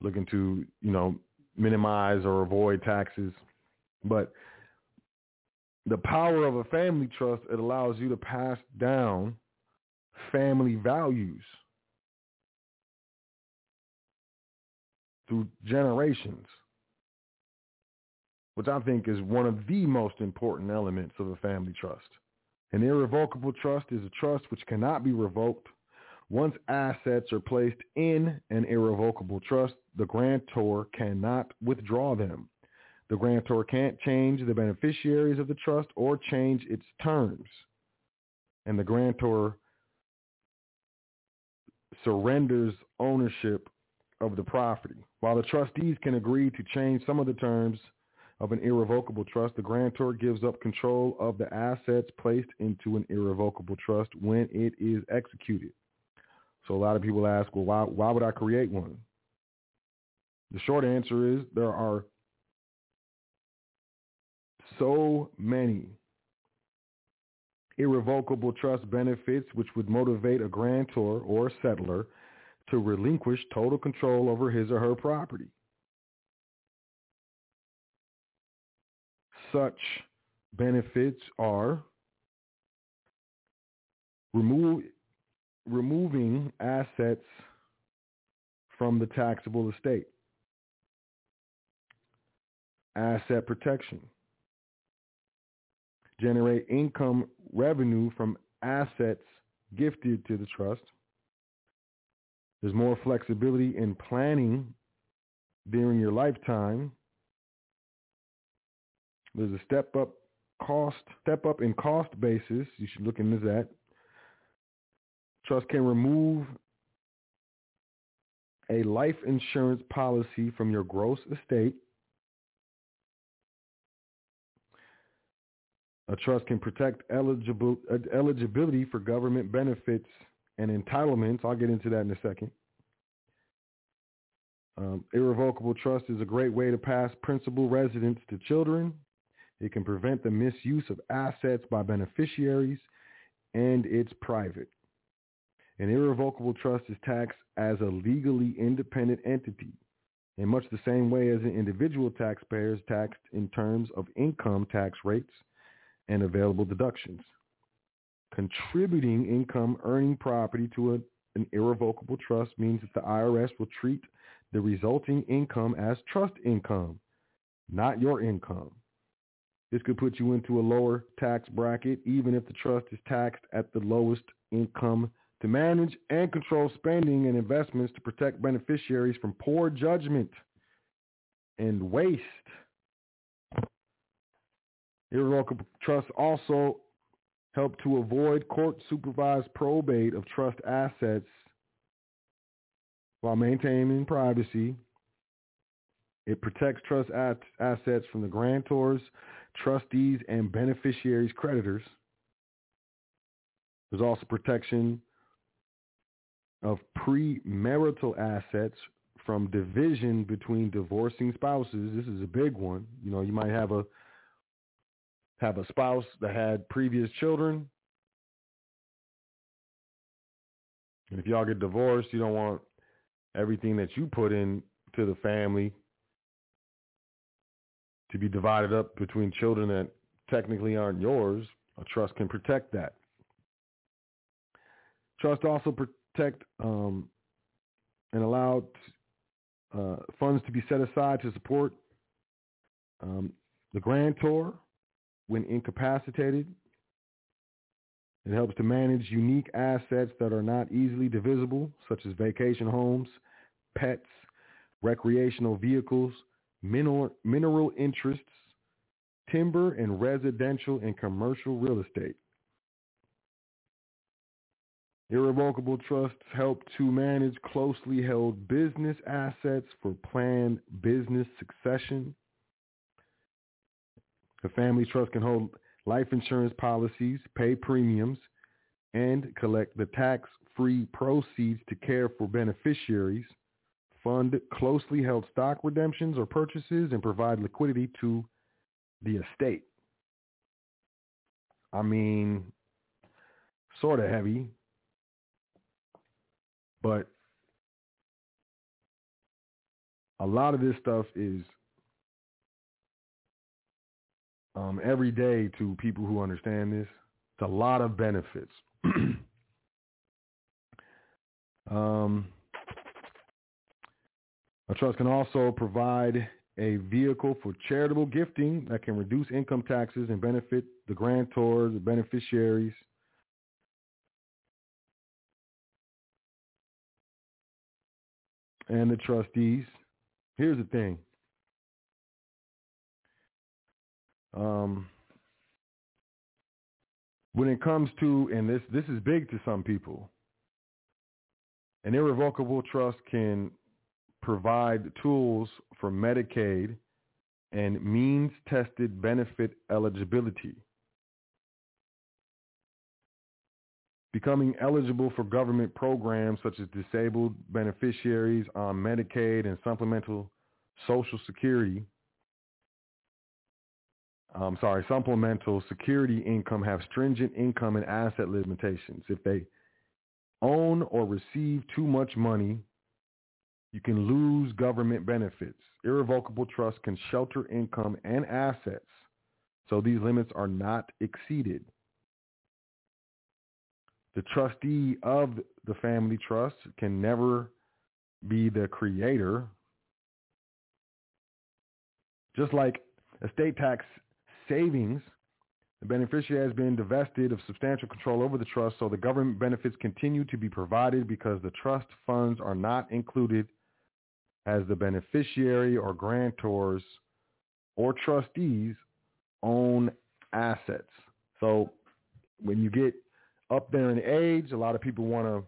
looking to, you know, minimize or avoid taxes. But the power of a family trust, it allows you to pass down family values through generations, which I think is one of the most important elements of a family trust. An irrevocable trust is a trust which cannot be revoked. Once assets are placed in an irrevocable trust, the grantor cannot withdraw them. The grantor can't change the beneficiaries of the trust or change its terms. And the grantor surrenders ownership of the property. While the trustees can agree to change some of the terms of an irrevocable trust, the grantor gives up control of the assets placed into an irrevocable trust when it is executed. So a lot of people ask, well, why, why would I create one? The short answer is there are so many irrevocable trust benefits which would motivate a grantor or a settlor to relinquish total control over his or her property. Such benefits are remove, removing assets from the taxable estate asset protection, generate income revenue from assets gifted to the trust. There's more flexibility in planning during your lifetime. There's a step up cost, step up in cost basis. You should look into that. Trust can remove a life insurance policy from your gross estate A trust can protect eligible, uh, eligibility for government benefits and entitlements. I'll get into that in a second. Um, irrevocable trust is a great way to pass principal residence to children. It can prevent the misuse of assets by beneficiaries, and it's private. An irrevocable trust is taxed as a legally independent entity in much the same way as an individual taxpayer is taxed in terms of income tax rates and available deductions. Contributing income earning property to a, an irrevocable trust means that the IRS will treat the resulting income as trust income, not your income. This could put you into a lower tax bracket even if the trust is taxed at the lowest income to manage and control spending and investments to protect beneficiaries from poor judgment and waste. Irrevocable trusts also help to avoid court-supervised probate of trust assets while maintaining privacy. It protects trust assets from the grantors, trustees, and beneficiaries' creditors. There's also protection of premarital assets from division between divorcing spouses. This is a big one. You know, you might have a have a spouse that had previous children. And if y'all get divorced, you don't want everything that you put in to the family to be divided up between children that technically aren't yours. A trust can protect that. Trust also protect um, and allow uh, funds to be set aside to support um, the grantor when incapacitated. It helps to manage unique assets that are not easily divisible, such as vacation homes, pets, recreational vehicles, mineral, mineral interests, timber, and residential and commercial real estate. Irrevocable trusts help to manage closely held business assets for planned business succession. A family trust can hold life insurance policies, pay premiums, and collect the tax-free proceeds to care for beneficiaries, fund closely held stock redemptions or purchases, and provide liquidity to the estate. I mean, sort of heavy, but a lot of this stuff is um, every day to people who understand this. It's a lot of benefits. um, a trust can also provide a vehicle for charitable gifting that can reduce income taxes and benefit the grantors, the beneficiaries, and the trustees. Here's the thing. Um, when it comes to, and this this is big to some people, an irrevocable trust can provide tools for Medicaid and means-tested benefit eligibility. Becoming eligible for government programs such as disabled beneficiaries on Medicaid and supplemental Social Security. I'm sorry, supplemental security income have stringent income and asset limitations. If they own or receive too much money, you can lose government benefits. Irrevocable trust can shelter income and assets, so these limits are not exceeded the trustee of the family trust can never be the creator. Just like estate tax savings, the beneficiary has been divested of substantial control over the trust, so the government benefits continue to be provided because the trust funds are not included as the beneficiary or grantors or trustees own assets. So when you get up there in age. A lot of people want to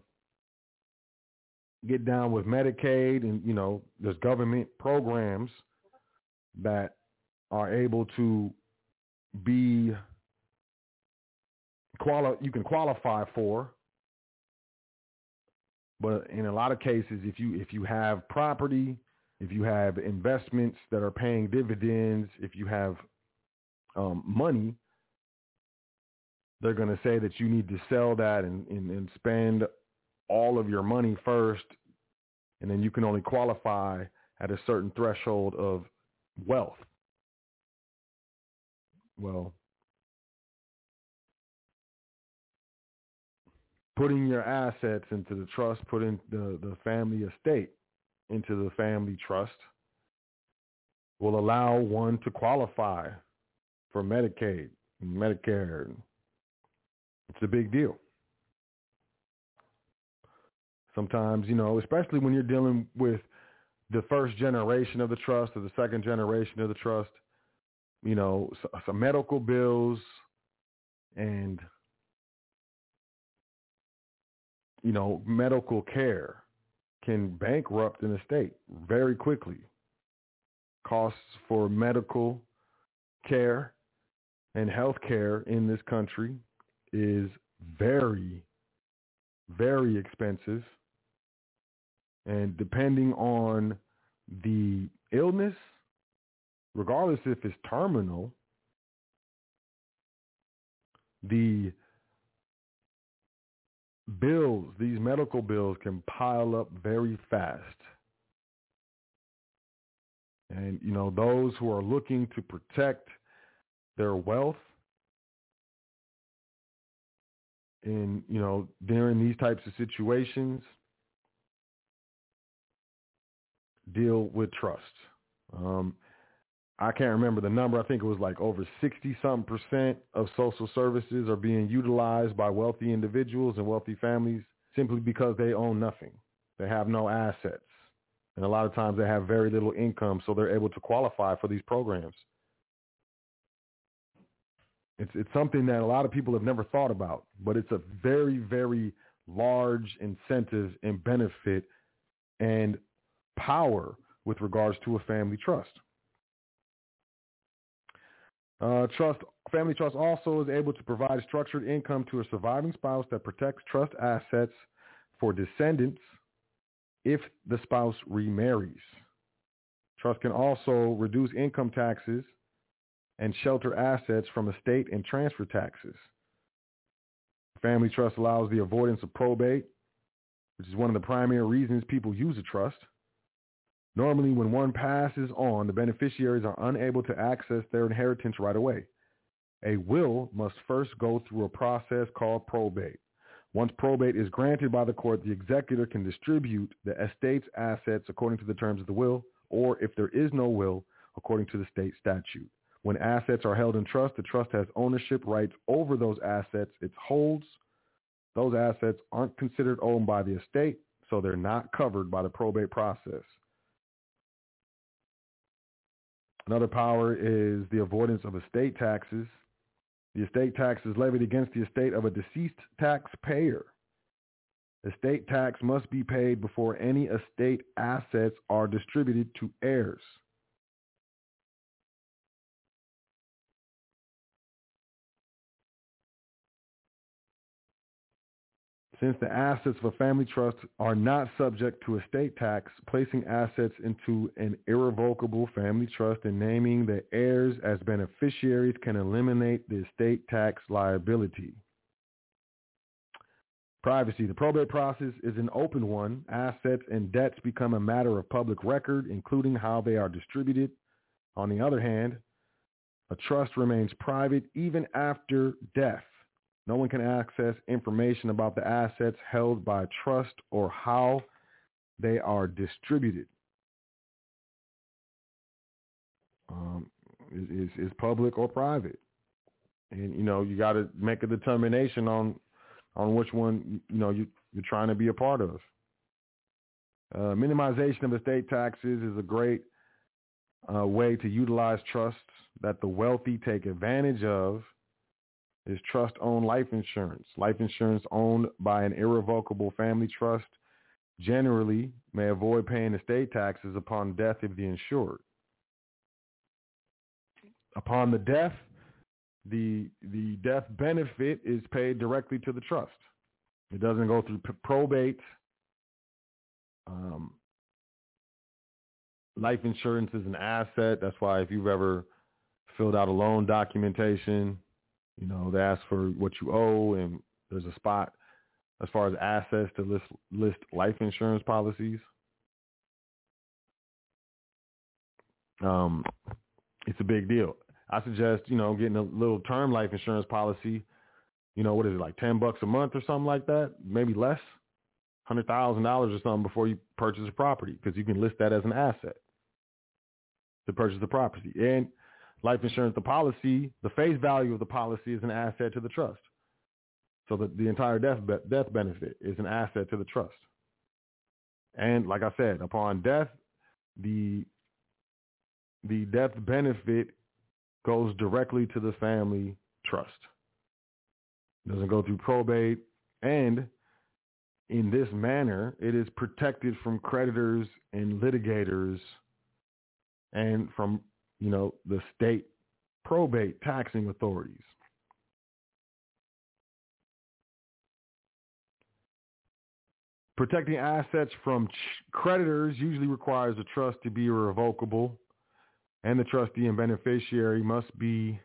get down with Medicaid and, you know, there's government programs that are able to be quali- you can qualify for. But in a lot of cases, if you if you have property, if you have investments that are paying dividends, if you have um, money, they're going to say that you need to sell that and, and, and spend all of your money first, and then you can only qualify at a certain threshold of wealth. Well, putting your assets into the trust, putting the, the family estate into the family trust will allow one to qualify for Medicaid Medicare. It's a big deal. Sometimes, you know, especially when you're dealing with the first generation of the trust or the second generation of the trust, you know, some medical bills and you know, medical care can bankrupt an estate very quickly. Costs for medical care and health care in this country is very, very expensive. And depending on the illness, regardless if it's terminal, the bills, these medical bills can pile up very fast. And, you know, those who are looking to protect their wealth in, you know, during these types of situations, deal with trust. Um, I can't remember the number. I think it was like over 60 some percent of social services are being utilized by wealthy individuals and wealthy families simply because they own nothing. They have no assets. And a lot of times they have very little income, so they're able to qualify for these programs. It's, it's something that a lot of people have never thought about, but it's a very, very large incentive and benefit and power with regards to a family trust. Uh, trust Family Trust also is able to provide structured income to a surviving spouse that protects trust assets for descendants if the spouse remarries. Trust can also reduce income taxes and shelter assets from estate and transfer taxes. Family trust allows the avoidance of probate, which is one of the primary reasons people use a trust. Normally, when one passes on, the beneficiaries are unable to access their inheritance right away. A will must first go through a process called probate. Once probate is granted by the court, the executor can distribute the estate's assets according to the terms of the will, or if there is no will, according to the state statute. When assets are held in trust, the trust has ownership rights over those assets it holds. Those assets aren't considered owned by the estate, so they're not covered by the probate process. Another power is the avoidance of estate taxes. The estate tax is levied against the estate of a deceased taxpayer. Estate tax must be paid before any estate assets are distributed to heirs. Since the assets of a family trust are not subject to estate tax, placing assets into an irrevocable family trust and naming the heirs as beneficiaries can eliminate the estate tax liability. Privacy. The probate process is an open one. Assets and debts become a matter of public record, including how they are distributed. On the other hand, a trust remains private even after death. No one can access information about the assets held by trust or how they are distributed. Um, is, is public or private, and you know you got to make a determination on on which one you know you you're trying to be a part of. Uh, minimization of estate taxes is a great uh, way to utilize trusts that the wealthy take advantage of is trust-owned life insurance. Life insurance owned by an irrevocable family trust generally may avoid paying estate taxes upon death of the insured. Upon the death the the death benefit is paid directly to the trust. It doesn't go through probate. Um, life insurance is an asset. That's why if you've ever filled out a loan documentation, you know they ask for what you owe, and there's a spot as far as assets to list list life insurance policies. Um, it's a big deal. I suggest, you know, getting a little term life insurance policy. You know, what is it, like 10 bucks a month or something like that? Maybe less, $100,000 or something before you purchase a property because you can list that as an asset to purchase the property. And life insurance, the policy, the face value of the policy is an asset to the trust. So the, the entire death, be- death benefit is an asset to the trust. And like I said, upon death, the the death benefit goes directly to the family trust. It doesn't go through probate. And in this manner, it is protected from creditors and litigators and from, you know, the state probate taxing authorities. Protecting assets from ch- creditors usually requires a trust to be irrevocable and the trustee and beneficiary must be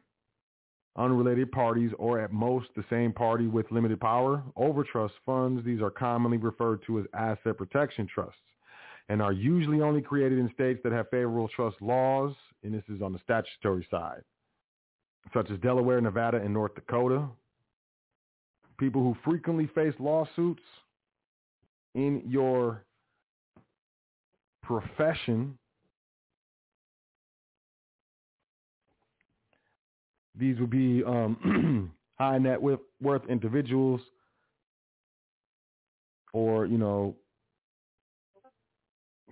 unrelated parties or at most the same party with limited power over trust funds. These are commonly referred to as asset protection trusts and are usually only created in states that have favorable trust laws, and this is on the statutory side, such as Delaware, Nevada, and North Dakota. People who frequently face lawsuits in your profession These would be um, high net worth individuals or, you know,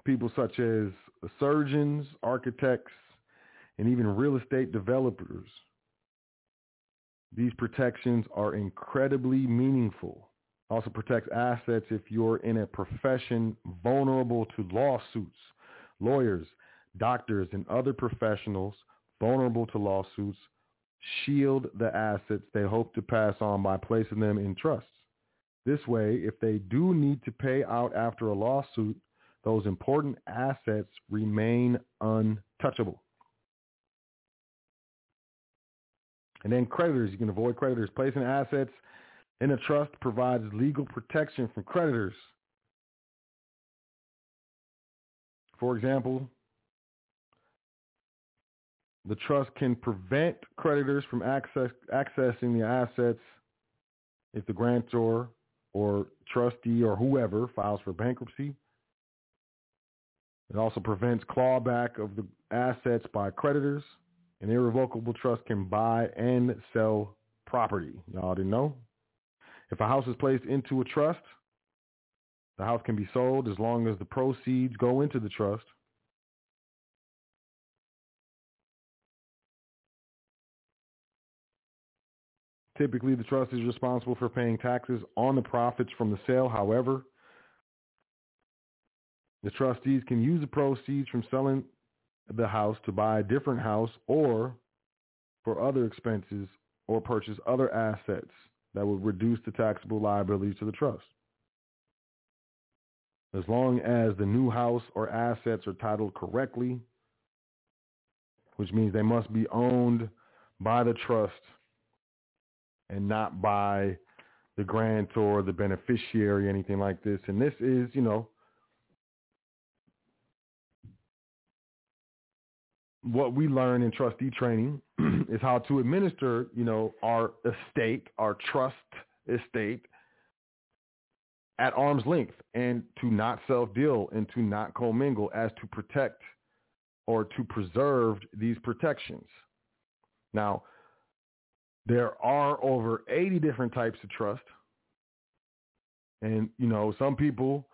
people such as surgeons, architects, and even real estate developers. These protections are incredibly meaningful. Also protects assets if you're in a profession vulnerable to lawsuits. Lawyers, doctors, and other professionals vulnerable to lawsuits shield the assets they hope to pass on by placing them in trusts. This way, if they do need to pay out after a lawsuit, those important assets remain untouchable. And then creditors, you can avoid creditors. Placing assets in a trust provides legal protection from creditors. For example, the trust can prevent creditors from access, accessing the assets if the grantor or trustee or whoever files for bankruptcy. It also prevents clawback of the assets by creditors. An irrevocable trust can buy and sell property. Y'all didn't know? If a house is placed into a trust, the house can be sold as long as the proceeds go into the trust. Typically, the trust is responsible for paying taxes on the profits from the sale. However, the trustees can use the proceeds from selling the house to buy a different house or for other expenses or purchase other assets that would reduce the taxable liabilities to the trust. As long as the new house or assets are titled correctly, which means they must be owned by the trust and not by the grantor, the beneficiary, anything like this. And this is, you know, what we learn in trustee training is how to administer, you know, our estate, our trust estate at arm's length and to not self-deal and to not commingle as to protect or to preserve these protections. Now, there are over 80 different types of trust. And, you know, some people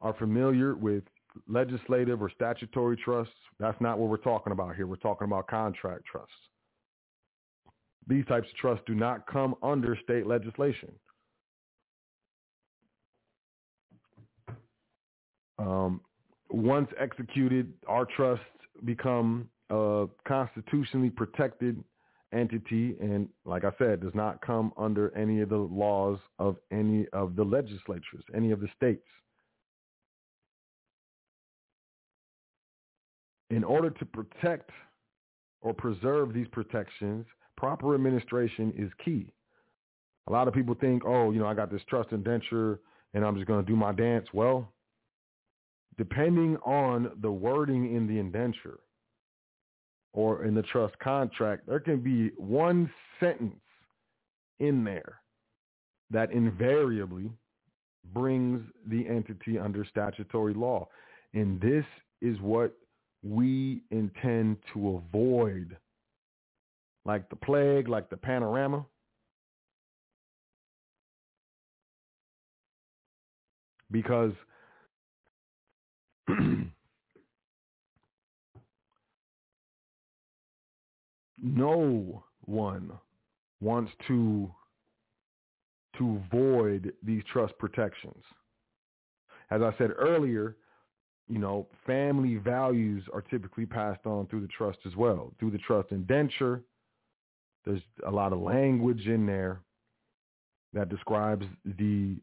are familiar with legislative or statutory trusts. That's not what we're talking about here. We're talking about contract trusts. These types of trusts do not come under state legislation. Um, once executed, our trusts become a constitutionally protected entity and like I said, does not come under any of the laws of any of the legislatures, any of the states. In order to protect or preserve these protections, proper administration is key. A lot of people think, oh, you know, I got this trust indenture and I'm just going to do my dance. Well, depending on the wording in the indenture or in the trust contract, there can be one sentence in there that invariably brings the entity under statutory law. And this is what we intend to avoid. Like the plague, like the panorama. Because no one wants to to void these trust protections. As I said earlier, you know, family values are typically passed on through the trust as well, through the trust indenture. There's a lot of language in there that describes the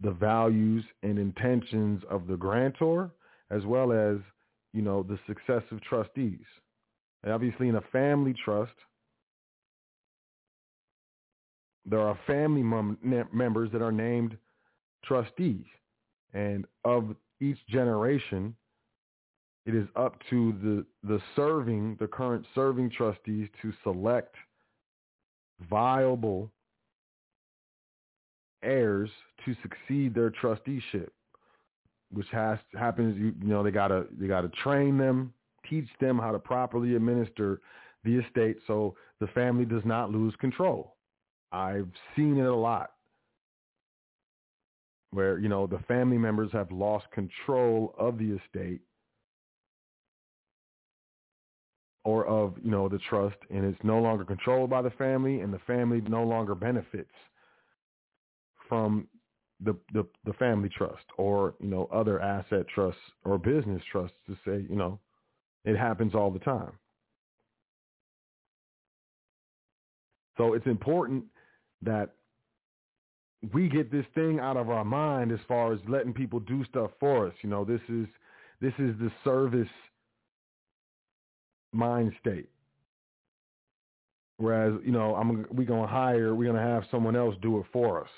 the values and intentions of the grantor as well as, you know, the successive trustees. And obviously in a family trust, there are family mem- members that are named trustees. And of each generation, it is up to the, the serving, the current serving trustees to select viable heirs to succeed their trusteeship, which has happens. You, you know, they gotta they gotta train them, teach them how to properly administer the estate, so the family does not lose control. I've seen it a lot where you know the family members have lost control of the estate or of you know the trust and it's no longer controlled by the family and the family no longer benefits from the, the, the family trust or, you know, other asset trusts or business trusts to say, you know, it happens all the time. So it's important that we get this thing out of our mind as far as letting people do stuff for us. You know, this is this is the service mind state. Whereas, you know, I'm we gonna hire, we're gonna have someone else do it for us.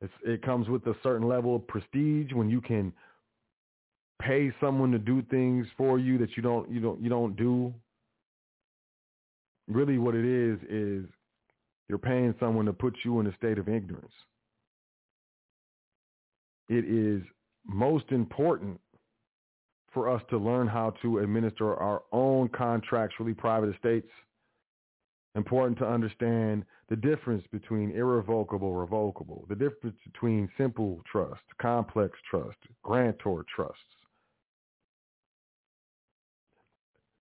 It's, it comes with a certain level of prestige when you can pay someone to do things for you that you don't you don't you don't do. Really, what it is is you're paying someone to put you in a state of ignorance. It is most important for us to learn how to administer our own contractually private estates important to understand the difference between irrevocable, revocable, the difference between simple trust, complex trust, grantor trusts.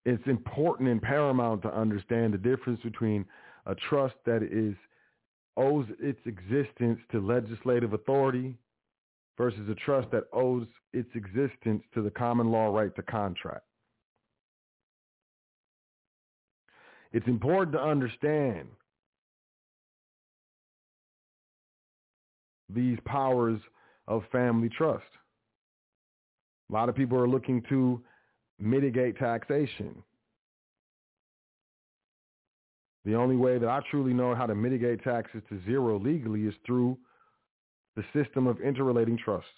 It's important and paramount to understand the difference between a trust that is owes its existence to legislative authority versus a trust that owes its existence to the common law right to contract. It's important to understand these powers of family trust. A lot of people are looking to mitigate taxation. The only way that I truly know how to mitigate taxes to zero legally is through the system of interrelating trusts.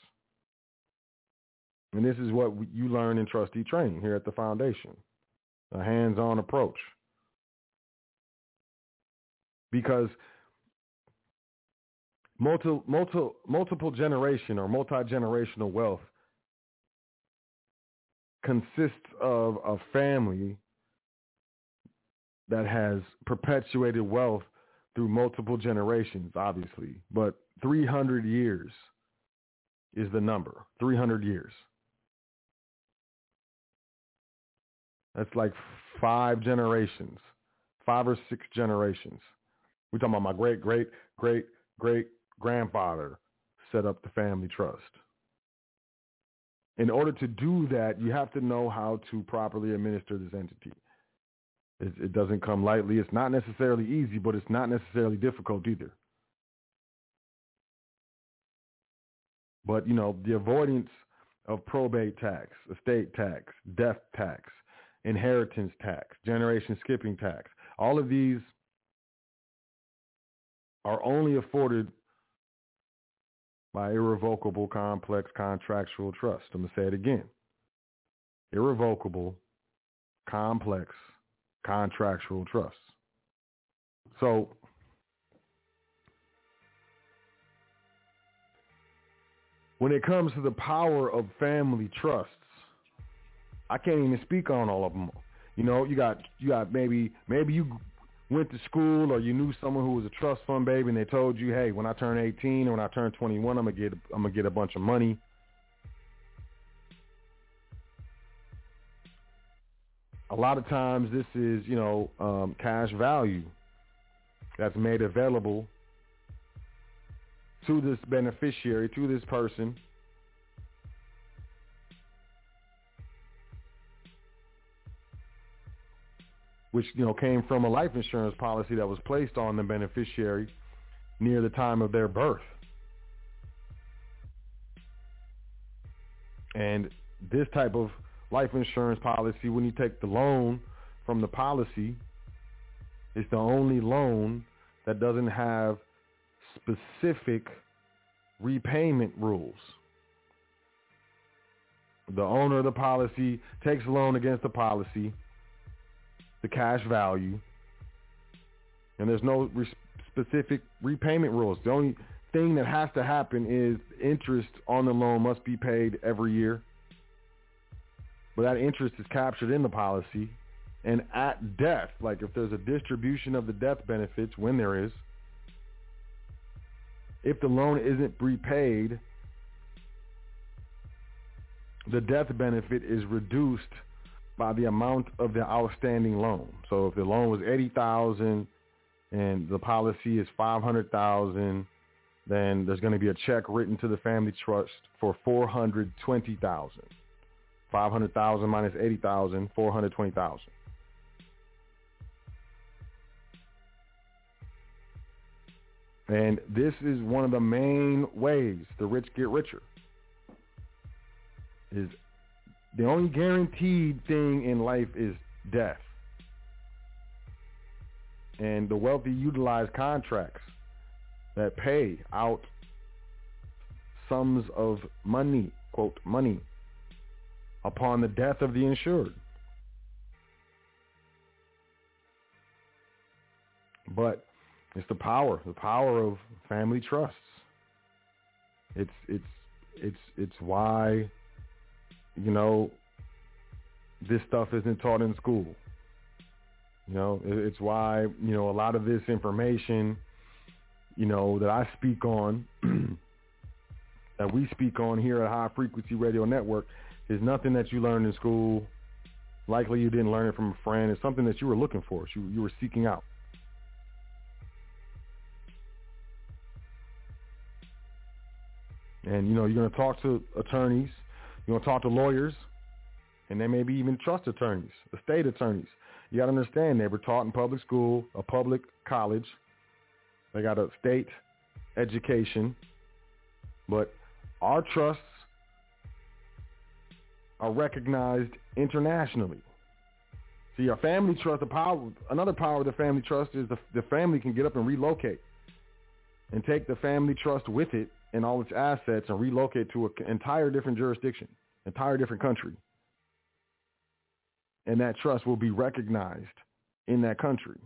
And this is what you learn in trustee training here at the foundation, a hands-on approach because multi, multi, multiple generation or multi-generational wealth consists of a family that has perpetuated wealth through multiple generations, obviously. But 300 years is the number. 300 years. That's like five generations, five or six generations. We're talking about my great, great, great, great grandfather set up the family trust. In order to do that, you have to know how to properly administer this entity. It, it doesn't come lightly. It's not necessarily easy, but it's not necessarily difficult either. But, you know, the avoidance of probate tax, estate tax, death tax, inheritance tax, generation skipping tax, all of these are only afforded by irrevocable complex contractual trust. I'm going to say it again. Irrevocable complex contractual trusts. So when it comes to the power of family trusts, I can't even speak on all of them. You know, you got you got maybe maybe you went to school or you knew someone who was a trust fund baby and they told you, hey, when I turn 18 or when I turn 21, I'm gonna get I'm gonna get a bunch of money. A lot of times this is you know um, cash value that's made available to this beneficiary, to this person. which you know came from a life insurance policy that was placed on the beneficiary near the time of their birth. And this type of life insurance policy, when you take the loan from the policy, it's the only loan that doesn't have specific repayment rules. The owner of the policy takes a loan against the policy, the cash value, and there's no re- specific repayment rules. The only thing that has to happen is interest on the loan must be paid every year. But that interest is captured in the policy. And at death, like if there's a distribution of the death benefits, when there is, if the loan isn't repaid, the death benefit is reduced by the amount of the outstanding loan. So if the loan was eighty thousand and the policy is five hundred thousand, then there's going to be a check written to the family trust for four hundred twenty thousand. Five hundred thousand minus eighty thousand, four hundred twenty thousand. And this is one of the main ways the rich get richer. Is the only guaranteed thing in life is death. And the wealthy utilize contracts that pay out sums of money, quote, money, upon the death of the insured. But it's the power, the power of family trusts. It's it's it's it's why you know this stuff isn't taught in school. You know, it's why you know a lot of this information, you know, that I speak on, that we speak on here at High Frequency Radio Network, is nothing that you learned in school. Likely you didn't learn it from a friend. It's something that you were looking for. You you were seeking out. And you know, you're going to talk to attorneys, you're going to talk to lawyers, and they maybe even trust attorneys, estate attorneys. You got to understand they were taught in public school, a public college. They got a state education, but our trusts are recognized internationally. See, our family trust, the power, another power of the family trust is the, the family can get up and relocate and take the family trust with it and all its assets and relocate to an entire different jurisdiction, entire different country. And that trust will be recognized in that country.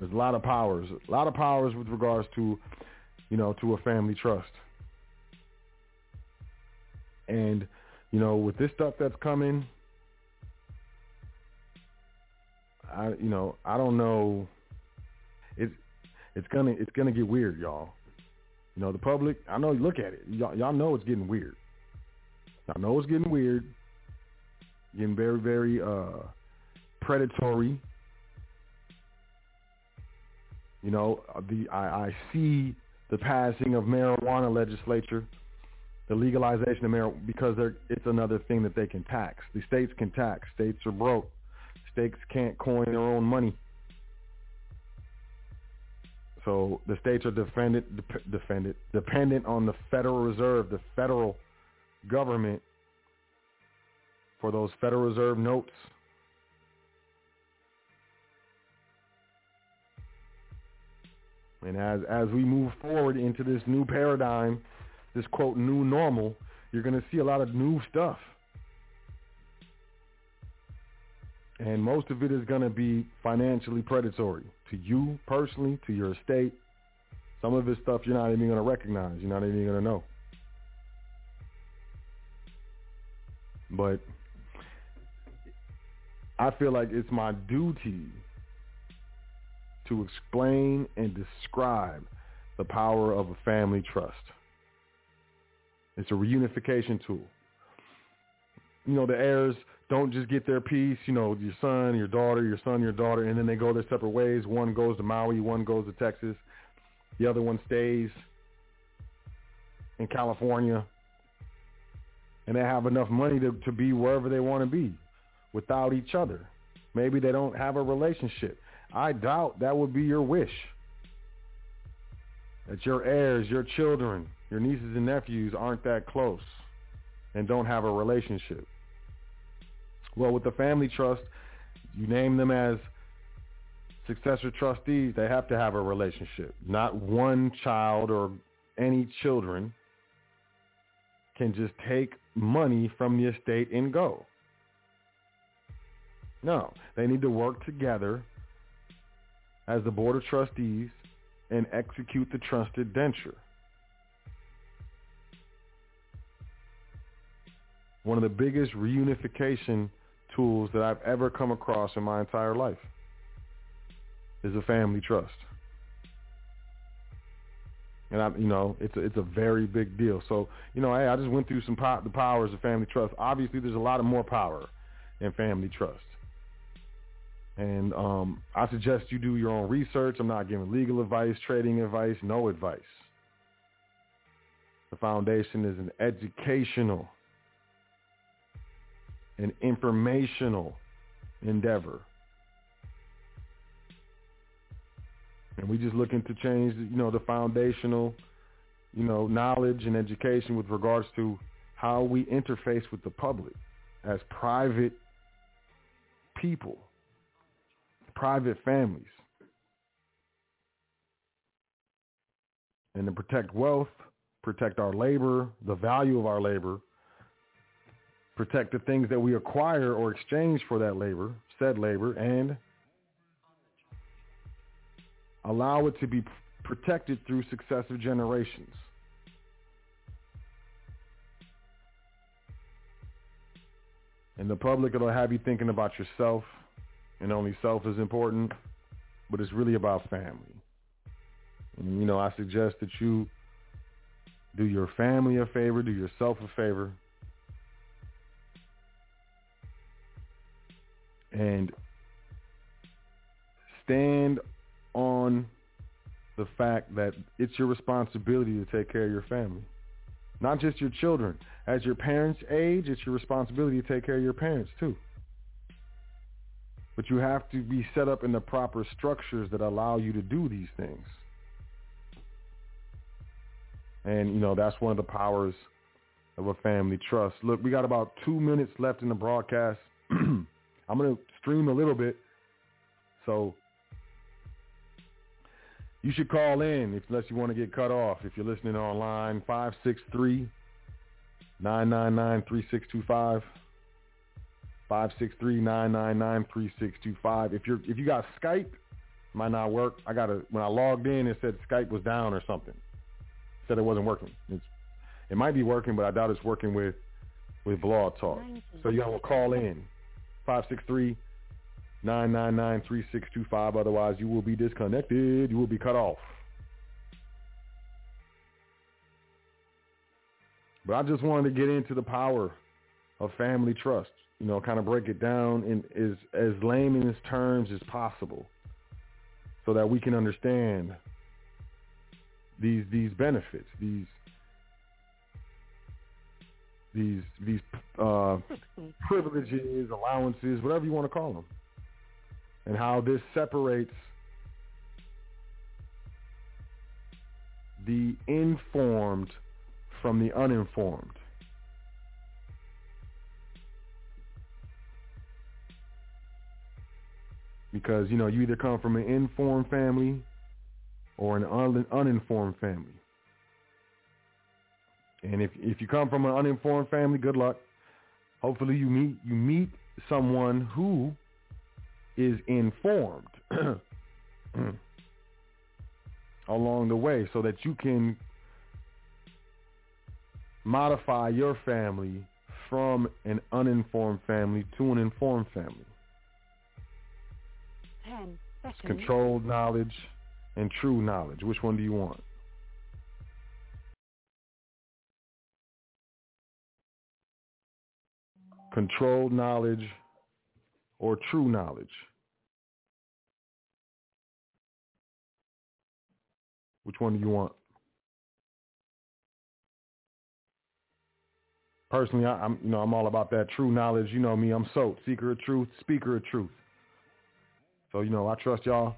There's a lot of powers, a lot of powers with regards to, you know, to a family trust. And, you know, with this stuff that's coming, I you know I don't know. It's it's gonna it's gonna get weird, y'all. You know the public. I know. Look at it. Y'all, y'all know it's getting weird. Y'all know it's getting weird. Getting very very uh, predatory. You know uh, the I, I see the passing of marijuana legislature, the legalization of marijuana, because it's another thing that they can tax. The states can tax. States are broke. States can't coin their own money. So the states are defended, defended, dependent on the Federal Reserve, the federal government, for those Federal Reserve notes. And as as we move forward into this new paradigm, this quote new normal, you're going to see a lot of new stuff. And most of it is going to be financially predatory to you personally, to your estate. Some of this stuff you're not even going to recognize. You're not even going to know. But I feel like it's my duty to explain and describe the power of a family trust. It's a reunification tool. You know, the heirs don't just get their piece, you know, your son, your daughter, your son, your daughter, and then they go their separate ways. One goes to Maui, one goes to Texas. The other one stays in California. And they have enough money to, to be wherever they want to be without each other. Maybe they don't have a relationship. I doubt that would be your wish. That your heirs, your children, your nieces and nephews aren't that close and don't have a relationship. Well, with the family trust, you name them as successor trustees, they have to have a relationship. Not one child or any children can just take money from the estate and go. No, they need to work together as the board of trustees and execute the trust indenture. One of the biggest reunification tools that I've ever come across in my entire life is a family trust. And I, you know, it's a, it's a very big deal. So, you know, hey, I just went through some po- the powers of family trust. Obviously, there's a lot of more power in family trust. And um, I suggest you do your own research. I'm not giving legal advice, trading advice, no advice. The foundation is an educational an informational endeavor. And we just looking to change, you know, the foundational, you know, knowledge and education with regards to how we interface with the public as private people, private families. And to protect wealth, protect our labor, the value of our labor, protect the things that we acquire or exchange for that labor, said labor, and allow it to be protected through successive generations. In the public, it'll have you thinking about yourself, and only self is important, but it's really about family. And, you know, I suggest that you do your family a favor, do yourself a favor, and stand on the fact that it's your responsibility to take care of your family. Not just your children. As your parents age, it's your responsibility to take care of your parents too. But you have to be set up in the proper structures that allow you to do these things. And, you know, that's one of the powers of a family trust. Look, we got about two minutes left in the broadcast. I'm going to stream a little bit. So you should call in if, unless you want to get cut off. If you're listening online, 563-999-3625. 563-999-3625. If you're if you got Skype, might not work. I got a when I logged in it said Skype was down or something. It said it wasn't working. It's it might be working, but I doubt it's working with with Blog Talk. So you gotta call in. five six three nine nine nine three six two five. Otherwise, you will be disconnected. You will be cut off. But I just wanted to get into the power of family trust. You know, kind of break it down in as as layman's terms as possible, so that we can understand. these these benefits, these these these uh, privileges, allowances, whatever you want to call them, and how this separates the informed from the uninformed. Because, you know, you either come from an informed family or an un- uninformed family. And if if you come from an uninformed family, good luck. Hopefully you meet you meet someone who is informed along the way so that you can modify your family from an uninformed family to an informed family. Ten seconds. Controlled knowledge and true knowledge. Which one do you want? Controlled knowledge or true knowledge? Which one do you want? Personally, I, am you know I'm all about that true knowledge. You know me, I'm so seeker of truth, speaker of truth. So you know I trust y'all.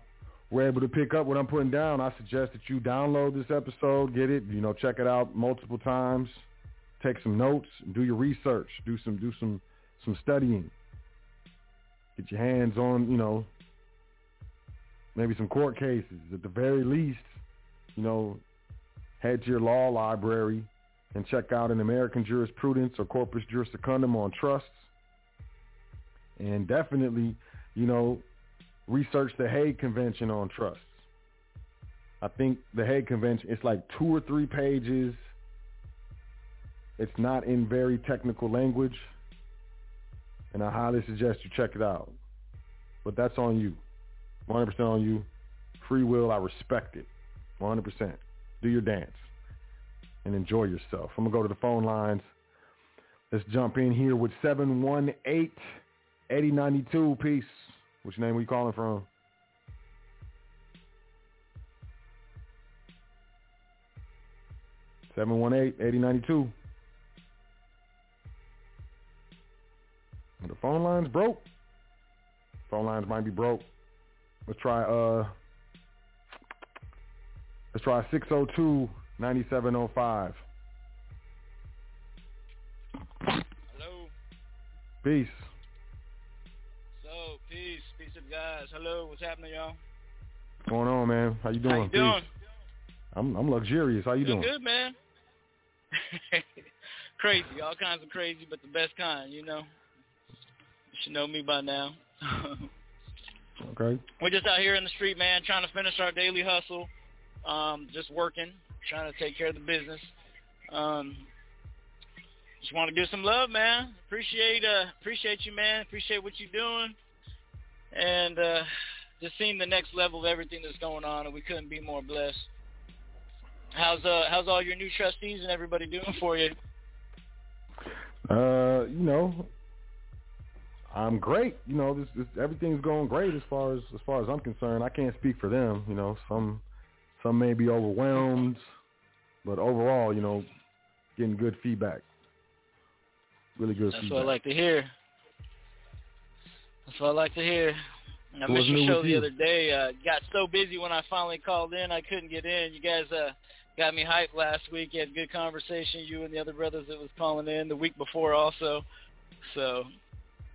We're able to pick up what I'm putting down. I suggest that you download this episode, get it, you know, check it out multiple times, take some notes, do your research, do some do some some studying. Get your hands on, you know, maybe some court cases. At the very least, you know, head to your law library and check out an American jurisprudence or corpus juris secundum on trusts. And definitely, you know, research the Hague Convention on trusts. I think the Hague Convention, it's like two or three pages. It's not in very technical language. And I highly suggest you check it out. But that's on you. 100% on you. Free will, I respect it. 100%. Do your dance and enjoy yourself. I'm going to go to the phone lines. Let's jump in here with 718-8092. Peace. Which name are you calling from? Seven one eight eighty ninety two. The phone line's broke. Phone lines might be broke. Let's try uh let's try 602 9705. Hello. Peace. Guys. Hello. What's happening, y'all? What's going on, man? How you doing? How you doing? Peace. I'm I'm luxurious. How you doing? doing? good, man. crazy. All kinds of crazy, but the best kind, you know. You should know me by now. okay. We're just out here in the street, man, trying to finish our daily hustle. Um, just working, trying to take care of the business. Um, just want to give some love, man. Appreciate uh appreciate you, man. Appreciate what you're doing, and uh, just seeing the next level of everything that's going on, and we couldn't be more blessed. How's uh how's all your new trustees and everybody doing for you? Uh, you know, I'm great. You know, this, this everything's going great as far as as far as I'm concerned. I can't speak for them. You know, some some may be overwhelmed, but overall, you know, getting good feedback. Really good That's feedback. what I like to hear. That's what I like to hear. I missed your show the you? other day. Uh, got so busy when I finally called in, I couldn't get in. You guys uh, got me hyped last week. You had good conversation, you and the other brothers that was calling in the week before also. So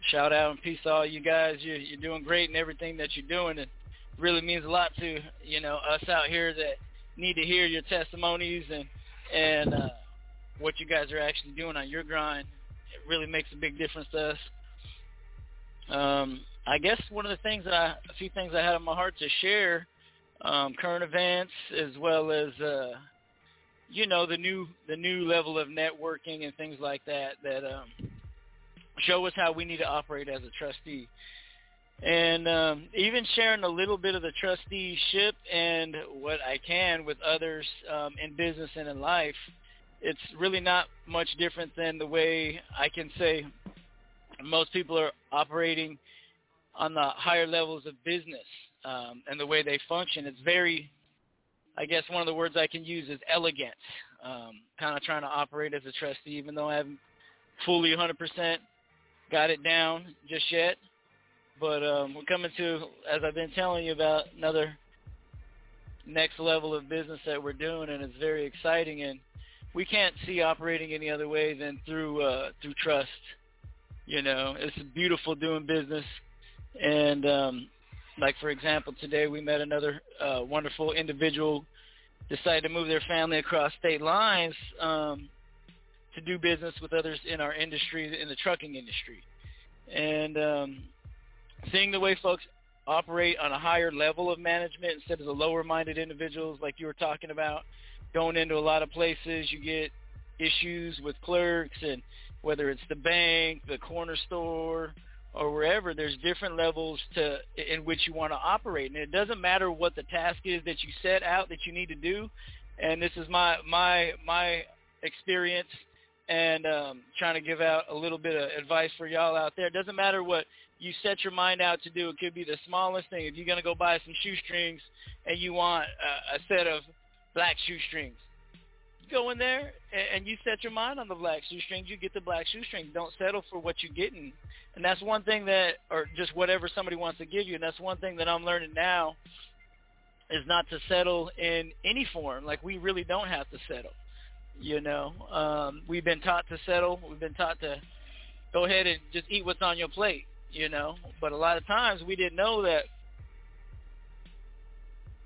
shout out and peace to all you guys. You're, you're doing great in everything that you're doing. It really means a lot to, you know, us out here that need to hear your testimonies and, and uh, what you guys are actually doing on your grind. It really makes a big difference to us. Um, I guess one of the things that I, a few things I had on my heart to share, um, current events as well as, uh, you know, the new the new level of networking and things like that that um, show us how we need to operate as a trustee, and um, even sharing a little bit of the trusteeship and what I can with others um, in business and in life. It's really not much different than the way I can say most people are operating on the higher levels of business um, and the way they function. It's very I guess one of the words I can use is elegance. Um, kind of trying to operate as a trustee, even though I haven't fully 100% got it down just yet. But um, we're coming to, as I've been telling you about, another next level of business that we're doing, and it's very exciting. And we can't see operating any other way than through uh, through trust. You know, it's beautiful doing business, and um, like for example, today we met another uh, wonderful individual decided to move their family across state lines um, to do business with others in our industry, in the trucking industry, and um, seeing the way folks operate on a higher level of management instead of the lower-minded individuals like you were talking about. Going into a lot of places, you get issues with clerks and whether it's the bank, the corner store, or wherever, there's different levels to in which you want to operate. And it doesn't matter what the task is that you set out that you need to do. And this is my my my experience and um, trying to give out a little bit of advice for y'all out there. It doesn't matter what you set your mind out to do. It could be the smallest thing. If you're to go buy some shoestrings and you want a, a set of black shoestrings, go in there and, and you set your mind on the black shoestrings. You get the black shoestrings. Don't settle for what you're getting. And that's one thing that, or just whatever somebody wants to give you. And that's one thing that I'm learning now is not to settle in any form. Like we really don't have to settle. You know, um, we've been taught to settle. We've been taught to go ahead and just eat what's on your plate you know. But a lot of times we didn't know that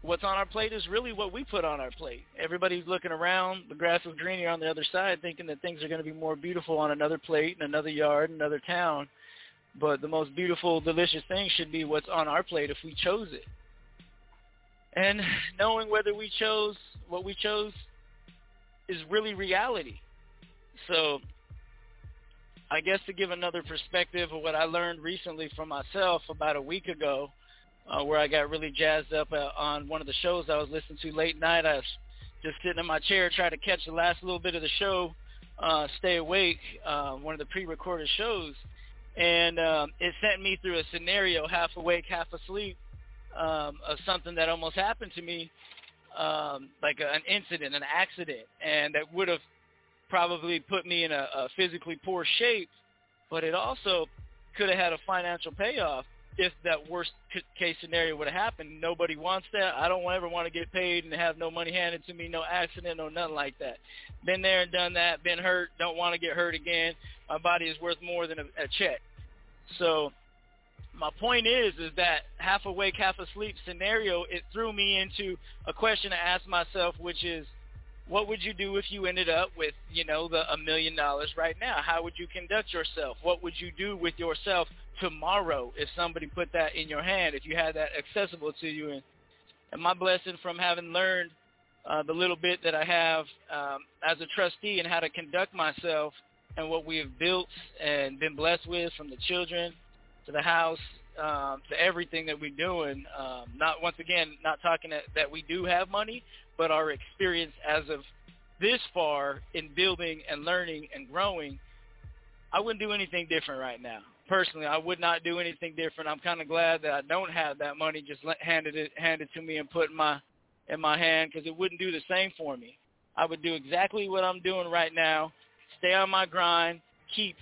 what's on our plate is really what we put on our plate. Everybody's looking around, the grass is greener on the other side, thinking that things are going to be more beautiful on another plate, in another yard, another town. But the most beautiful, delicious thing should be what's on our plate if we chose it. And knowing whether we chose what we chose is really reality. So I guess to give another perspective of what I learned recently from myself about a week ago, uh, where I got really jazzed up uh, on one of the shows I was listening to late night. I was just sitting in my chair trying to catch the last little bit of the show, uh, stay awake, uh, one of the pre-recorded shows, and um, it sent me through a scenario, half awake, half asleep, um, of something that almost happened to me, um, like a, an incident, an accident, and that would have probably put me in a, a physically poor shape, but it also could have had a financial payoff if that worst case scenario would have happened. Nobody wants that. I don't ever want to get paid and have no money handed to me, no accident, no nothing like that. Been there and done that, been hurt, don't want to get hurt again. My body is worth more than a, a check. So my point is, is that half awake, half asleep scenario, it threw me into a question to ask myself, which is, what would you do if you ended up with, you know, the a million dollars right now? How would you conduct yourself? What would you do with yourself tomorrow if somebody put that in your hand, if you had that accessible to you? And, and my blessing from having learned uh, the little bit that I have um, as a trustee and how to conduct myself and what we have built and been blessed with from the children to the house um, to everything that we're doing. Um, not once again, not talking that, that we do have money, but our experience as of this far in building and learning and growing, I wouldn't do anything different right now. Personally, I would not do anything different. I'm kind of glad that I don't have that money just handed it handed to me and put in my in my hand because it wouldn't do the same for me. I would do exactly what I'm doing right now. Stay on my grind. Keep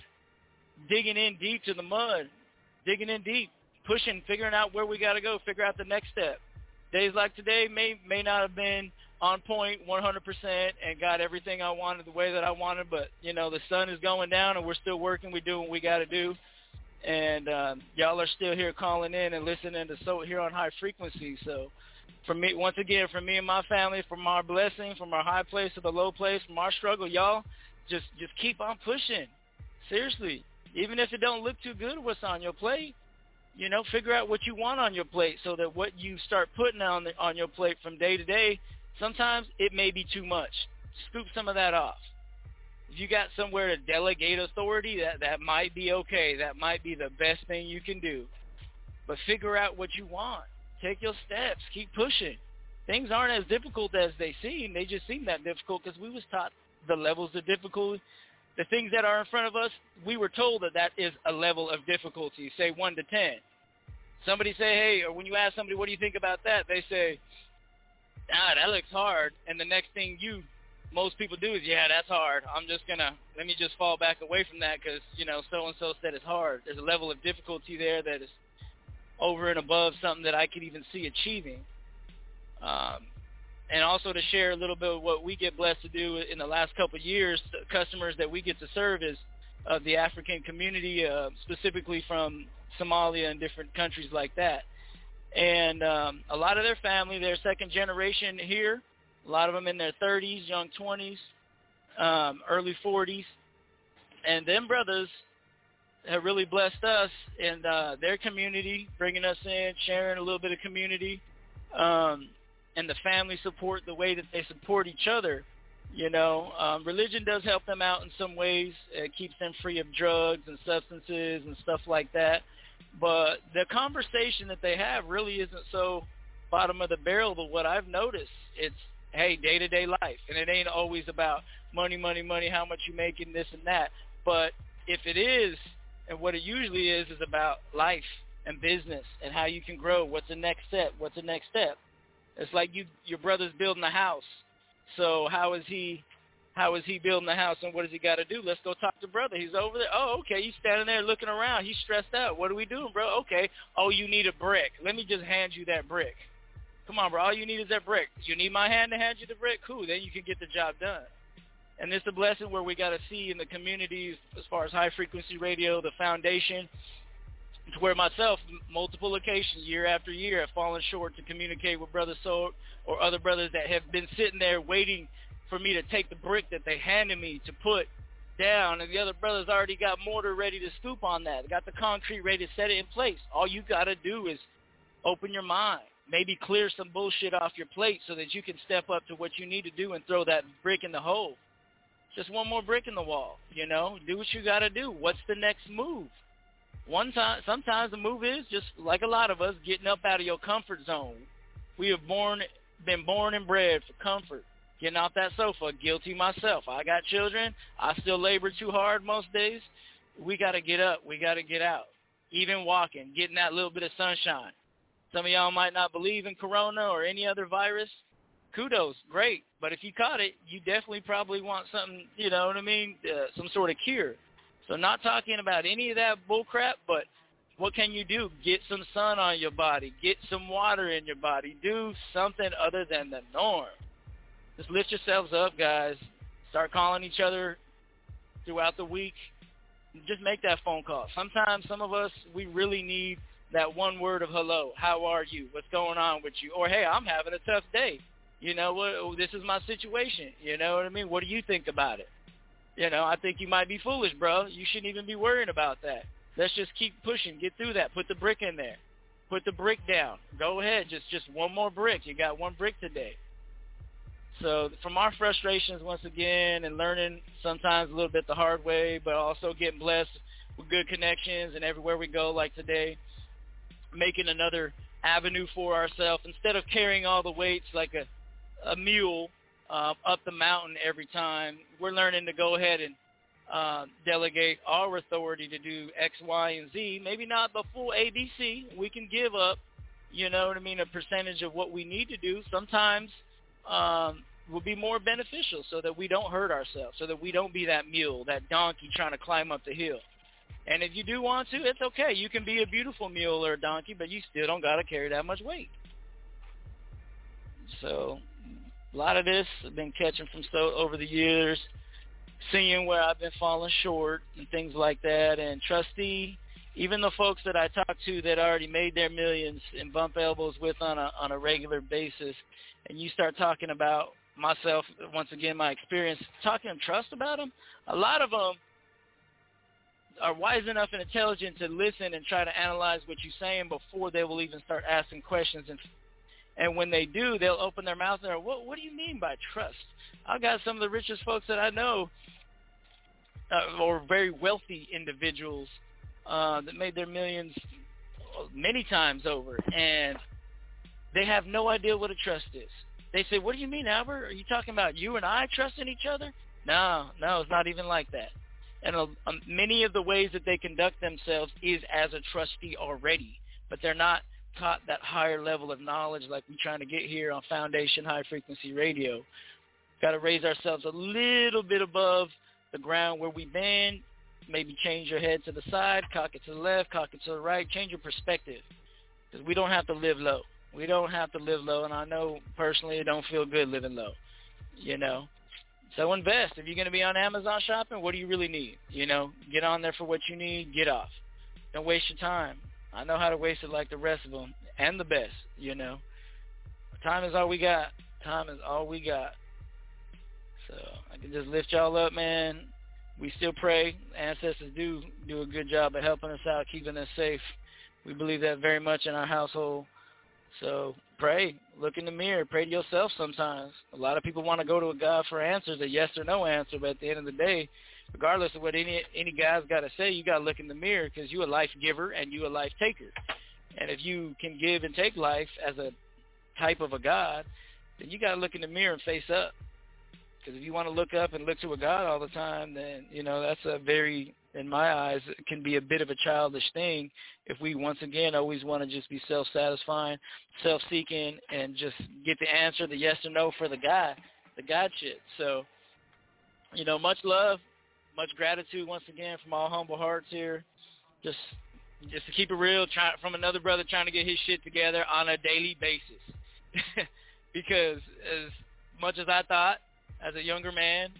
digging in deep to the mud, digging in deep, pushing, figuring out where we got to go, figure out the next step. Days like today may may not have been on point 100% and got everything I wanted the way that I wanted. But you know, the sun is going down and we're still working. We're doing what we got to do. And um, y'all are still here calling in and listening to so here on high frequency. So for me, once again, for me and my family, from our blessing, from our high place to the low place, from our struggle, y'all just just keep on pushing. Seriously, even if it don't look too good, what's on your plate? You know, figure out what you want on your plate so that what you start putting on the, on your plate from day to day Sometimes it may be too much. Scoop some of that off. If you got somewhere to delegate authority, that, that might be okay. That might be the best thing you can do. But figure out what you want. Take your steps. Keep pushing. Things aren't as difficult as they seem. They just seem that difficult because we was taught the levels of difficulty. The things that are in front of us, we were told that that is a level of difficulty, say 1 to 10. Somebody say, hey, or when you ask somebody, what do you think about that? They say, ah, that looks hard, and the next thing you most people do is, yeah, that's hard. I'm just gonna let me just fall back away from that because you know so and so said it's hard. There's a level of difficulty there that is over and above something that I could even see achieving. Um, and also to share a little bit of what we get blessed to do in the last couple of years, customers that we get to serve is uh, the African community, uh, specifically from Somalia and different countries like that. And um, a lot of their family, they're second generation here. A lot of them in their 30s, young 20s, um, early 40s. And them brothers have really blessed us in uh, their community, bringing us in, sharing a little bit of community. Um, and the family support, the way that they support each other. You know, um, religion does help them out in some ways. It keeps them free of drugs and substances and stuff like that. But the conversation that they have really isn't so bottom of the barrel. But what I've noticed, it's hey, day to day life, and it ain't always about money, money, money, how much you making, this and that. But if it is, and what it usually is, is about life and business and how you can grow. What's the next step? What's the next step? It's like you your brother's building a house. So how is he how is he building the house and what does he got to do? Let's go talk to brother. He's over there. Oh, okay. He's standing there looking around. He's stressed out. What are we doing, bro? Okay. Oh, you need a brick. Let me just hand you that brick. Come on, bro. All you need is that brick. You need my hand to hand you the brick? Cool. Then you can get the job done. And it's a blessing where we got to see in the communities as far as high frequency radio, the foundation, to where myself, multiple occasions, year after year, have fallen short to communicate with Brother Soul or other brothers that have been sitting there waiting for me to take the brick that they handed me to put down, and the other brothers already got mortar ready to scoop on that. Got the concrete ready to set it in place. All you got to do is open your mind. Maybe clear some bullshit off your plate so that you can step up to what you need to do and throw that brick in the hole. Just one more brick in the wall, you know? Do what you got to do. What's the next move? one time sometimes the move is just like a lot of us getting up out of your comfort zone. We have born been born and bred for comfort. Getting off that sofa, guilty myself. I got children. I still labor too hard most days. We got to get up. We got to get out. Even walking, getting that little bit of sunshine. Some of y'all might not believe in corona or any other virus. Kudos, great. But if you caught it, you definitely probably want something, you know what I mean, uh, some sort of cure. So not talking about any of that bullcrap, but what can you do? Get some sun on your body. Get some water in your body. Do something other than the norm. Just lift yourselves up, guys. Start calling each other throughout the week. Just make that phone call. Sometimes some of us, we really need that one word of hello. How are you? What's going on with you? Or, hey, I'm having a tough day. You know, what? Oh, this is my situation. You know what I mean? What do you think about it? You know, I think you might be foolish, bro. You shouldn't even be worrying about that. Let's just keep pushing. Get through that. Put the brick in there. Put the brick down. Go ahead. Just just one more brick. You got one brick today. So from our frustrations once again and learning sometimes a little bit the hard way, but also getting blessed with good connections and everywhere we go like today, making another avenue for ourselves instead of carrying all the weights like a, a mule uh, up the mountain every time. We're learning to go ahead and uh, delegate our authority to do X, Y, and Z. Maybe not the full ABC. We can give up, you know what I mean, a percentage of what we need to do. Sometimes um, will be more beneficial so that we don't hurt ourselves, so that we don't be that mule, that donkey trying to climb up the hill. And if you do want to, it's okay. You can be a beautiful mule or a donkey, but you still don't got to carry that much weight. So a lot of this I've been catching from so over the years, seeing where I've been falling short and things like that. And trustee, even the folks that I talk to that already made their millions and bump elbows with on a on a regular basis, and you start talking about myself once again, my experience talking trust about them. A lot of them are wise enough and intelligent to listen and try to analyze what you're saying before they will even start asking questions and and when they do, they'll open their mouth and what, what do you mean by trust? I've got some of the richest folks that I know, uh, or very wealthy individuals uh, that made their millions many times over, and they have no idea what a trust is. They say, what do you mean, Albert? Are you talking about you and I trusting each other? No, no, it's not even like that. And uh, um, many of the ways that they conduct themselves is as a trustee already, but they're not taught that higher level of knowledge like we're trying to get here on Foundation High Frequency Radio. Got to raise ourselves a little bit above the ground where we've been. Maybe change your head to the side, cock it to the left, cock it to the right. Change your perspective because we don't have to live low. We don't have to live low, and I know personally it don't feel good living low. You know, so invest. If you're going to be on Amazon shopping, what do you really need? You know, get on there for what you need. Get off. Don't waste your time. I know how to waste it like the rest of them, and the best. You know, time is all we got. Time is all we got. So I can just lift y'all up, man. We still pray. Ancestors do do a good job of helping us out, keeping us safe. We believe that very much in our household. So pray, look in the mirror, pray to yourself sometimes. A lot of people want to go to a God for answers, a yes or no answer, but at the end of the day, regardless of what any any guy's got to say, you got to look in the mirror because you a life giver and you a life taker. And if you can give and take life as a type of a God, then you got to look in the mirror and face up. Because if you want to look up and look to a God all the time, then you know that's a very, in my eyes, it can be a bit of a childish thing. If we once again always want to just be self-satisfying, self-seeking, and just get the answer, the yes or no for the guy, the God shit. So, you know, much love, much gratitude once again from all humble hearts here. Just, just to keep it real, try, from another brother trying to get his shit together on a daily basis. because as much as I thought as a younger man,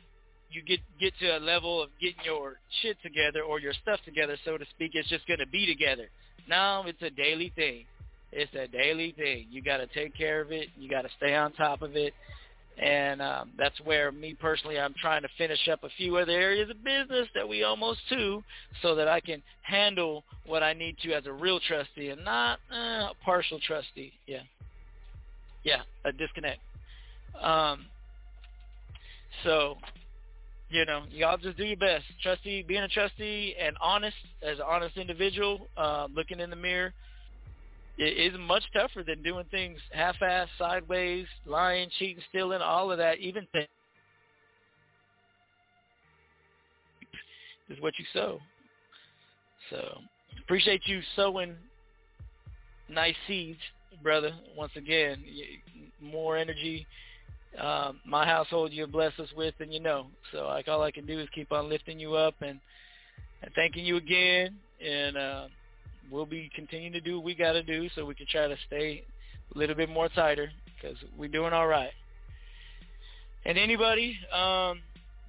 you get get to a level of getting your shit together or your stuff together, so to speak. It's just gonna be together. Now it's a daily thing. It's a daily thing. You got to take care of it. You got to stay on top of it. And um, that's where me personally, I'm trying to finish up a few other areas of business that we almost to, so that I can handle what I need to as a real trustee and not uh, a partial trustee. Yeah, yeah, a disconnect. Um, so, you know, y'all just do your best. Trustee, being a trustee and honest as an honest individual, uh, looking in the mirror, it is much tougher than doing things half-ass, sideways, lying, cheating, stealing, all of that. Even th- is what you sow. So appreciate you sowing nice seeds, brother. Once again, more energy, um, my household you've blessed us with, and you know. So like all I can do is keep on lifting you up and and thanking you again. And uh, we'll be continuing to do what we got to do so we can try to stay a little bit more tighter because we're doing all right. And anybody, um,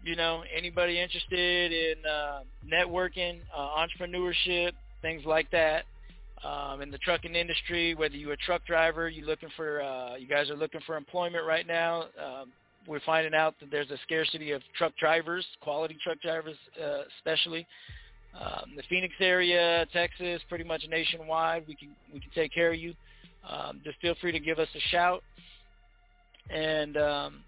you know, anybody interested in uh, networking, uh, entrepreneurship, things like that, um, in the trucking industry, whether you're a truck driver, you're looking for, uh, you guys are looking for employment right now. Um, we're finding out that there's a scarcity of truck drivers, quality truck drivers, uh, especially um, the Phoenix area, Texas, pretty much nationwide. We can we can take care of you. Um, just feel free to give us a shout. And um,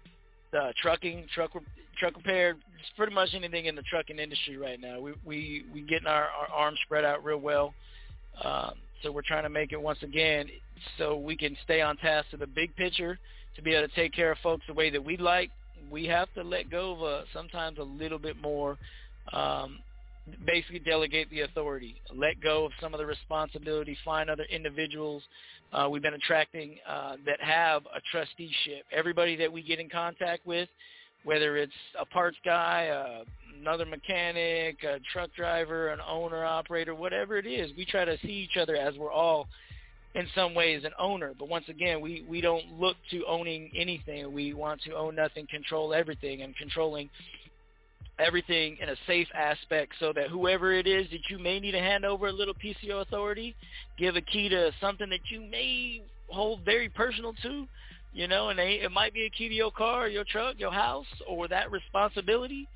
trucking, truck truck repair, pretty much anything in the trucking industry right now. We we we getting our, our arms spread out real well. Um, so we're trying to make it once again so we can stay on task to the big picture to be able to take care of folks the way that we like. We have to let go of a, sometimes a little bit more, um, basically delegate the authority, let go of some of the responsibility, find other individuals. Uh, we've been attracting uh, that have a trusteeship. Everybody that we get in contact with, whether it's a parts guy, uh, another mechanic, a truck driver, an owner, operator, whatever it is. We try to see each other as we're all in some ways an owner. But once again, we, we don't look to owning anything. We want to own nothing, control everything, and controlling everything in a safe aspect so that whoever it is that you may need to hand over a little your authority, give a key to something that you may hold very personal to, you know, and they, it might be a key to your car, your truck, your house, or that responsibility